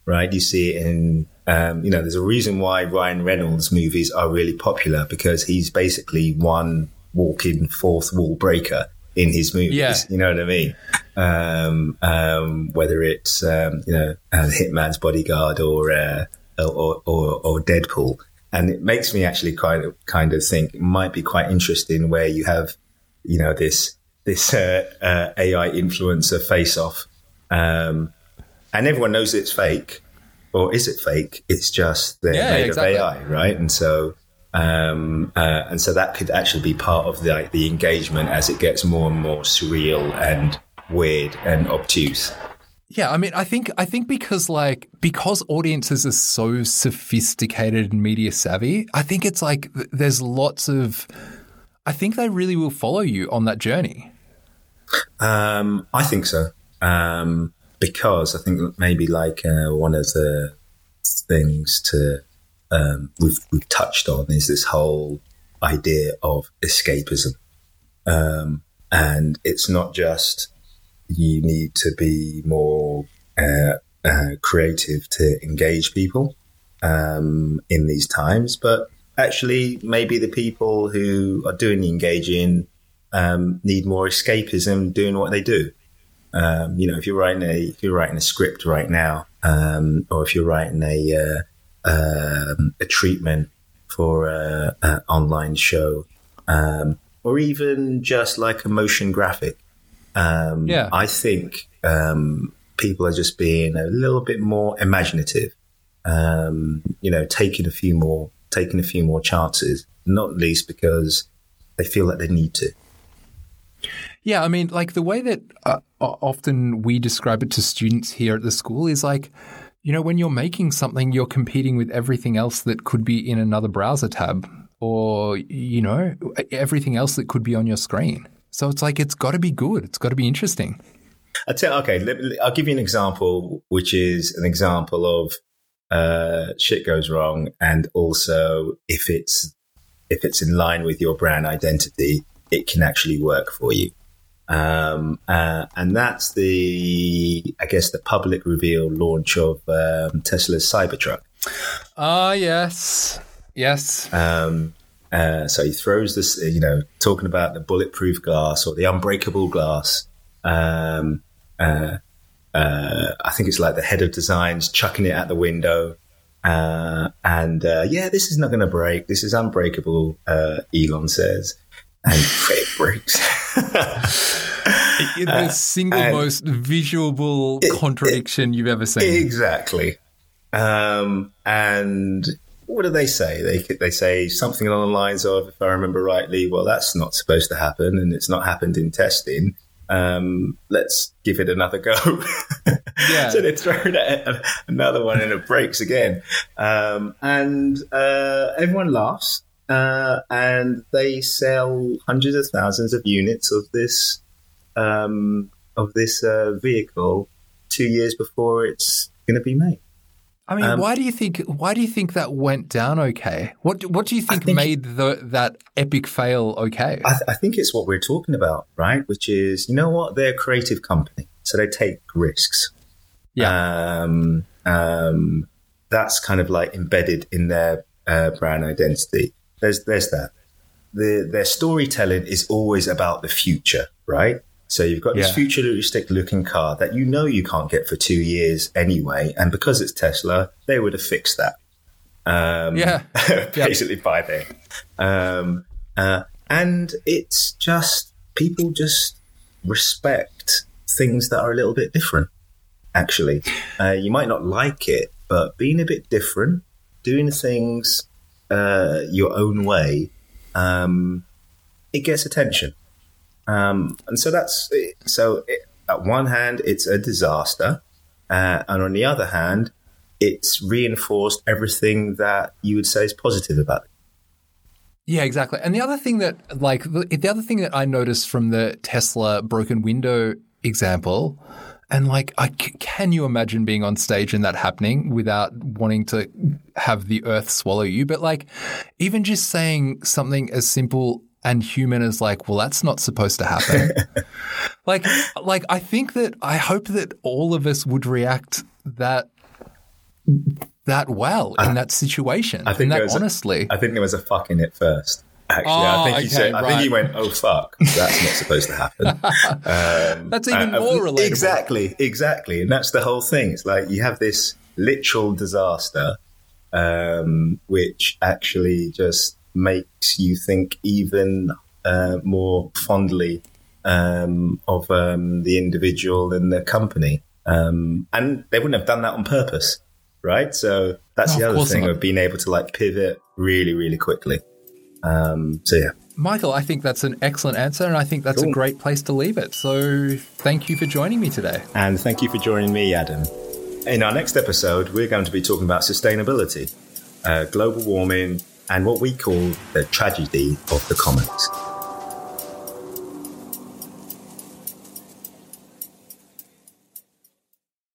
right? You see it in um, you know there's a reason why Ryan Reynolds movies are really popular because he's basically one walking fourth wall breaker in his movies. Yeah. You know what I mean? Um, um, whether it's um, you know uh, Hitman's Bodyguard or, uh, or or or Deadpool, and it makes me actually kind of kind of think it might be quite interesting where you have you know this this uh, uh, AI influencer face off, um, and everyone knows it's fake, or is it fake? It's just they're Yeah, made exactly. of AI, right? And so. Um, uh, and so that could actually be part of the the engagement as it gets more and more surreal and weird and obtuse. Yeah, I mean, I think I think because like because audiences are so sophisticated and media savvy, I think it's like th- there's lots of I think they really will follow you on that journey. Um, I think so. Um, because I think maybe like uh, one of the things to um, we've we've touched on is this whole idea of escapism, um, and it's not just you need to be more creative to engage people um, in these times, but actually maybe the people who are doing the engaging um, need more escapism doing what they do. Um, you know, if you're writing a if you're writing a script right now, um, or if you're writing a uh, um, a treatment for a, a online show, um, or even just like a motion graphic. Um, Yeah. I think um, people are just being a little bit more imaginative. Um, you know, taking a few more, taking a few more chances. Not least because they feel that they need to. Yeah, I mean, like the way that uh, often we describe it to students here at the school is like, you know, when you're making something, you're competing with everything else that could be in another browser tab or, you know, everything else that could be on your screen. So it's like, it's got to be good. It's got to be interesting. I tell okay, let, I'll give you an example, which is an example of uh, shit goes wrong, and also if it's if it's in line with your brand identity, it can actually work for you. Um, uh, and that's the, I guess, the public reveal launch of um, Tesla's Cybertruck. Ah, yes. Yes. Um, uh, so he throws this, uh, you know, talking about the bulletproof glass or the unbreakable glass. Um, uh, uh, I think it's like the head of designs chucking it out the window. Uh, and uh, yeah, this is not going to break. This is unbreakable, uh, Elon says. And it breaks. the single most visual contradiction you've ever seen. Exactly. Um, and what do they say? They they say something along the lines of, if I remember rightly, well, that's not supposed to happen, and it's not happened in testing. Um, let's give it another go. Yeah. so they throw it another one, and it breaks again. Um, and uh, everyone laughs, uh, and they sell hundreds of thousands of units of this um, of this uh, vehicle two years before it's going to be made. I mean, Um, why do you think why do you think that went down okay? What what do you think, think- made the, that epic fail okay? I, th- I think it's what we're talking about, right? Which is, you know what? They're a creative company, so they take risks. Yeah. Um, um, that's kind of like embedded in their uh, brand identity. There's there's that. The, their storytelling is always about the future, right? So you've got this Yeah. futuristic looking car that you know you can't get for two years anyway, and because it's Tesla, they would have fixed that. Um, Yeah. basically by then. Um, uh, and it's just people just respect things that are a little bit different. Actually, uh, you might not like it, but being a bit different, doing things uh, your own way, um, it gets attention. Um, and so that's so. It, at one hand, it's a disaster, uh, and on the other hand, it's reinforced everything that you would say is positive about it. Yeah, exactly. And the other thing that, like, the, the other thing that I noticed from the Tesla broken window example, and like, I, can you imagine being on stage and that happening without wanting to have the earth swallow you? But like, even just saying something as simple and human is like, well, that's not supposed to happen. like, like I think that I hope that all of us would react that that well in that situation, I think and that honestly. I think there was a fuck in it first. Actually, Oh, I think he okay, said. I think he went, "Oh fuck, that's not supposed to happen." Um, That's even uh, more relatable. Exactly, exactly, and that's the whole thing. It's like you have this literal disaster, um, which actually just makes you think even uh, more fondly um, of um, the individual and the company. Um, and they wouldn't have done that on purpose, right? So that's No, the other thing not. of being able to like pivot really, really quickly. Um, so yeah, Michael, I think that's an excellent answer, and I think that's a great place to leave it. So, thank you for joining me today. and thank you for joining me, Adam. In our next episode, we're going to be talking about sustainability, uh, global warming, and what we call the tragedy of the commons.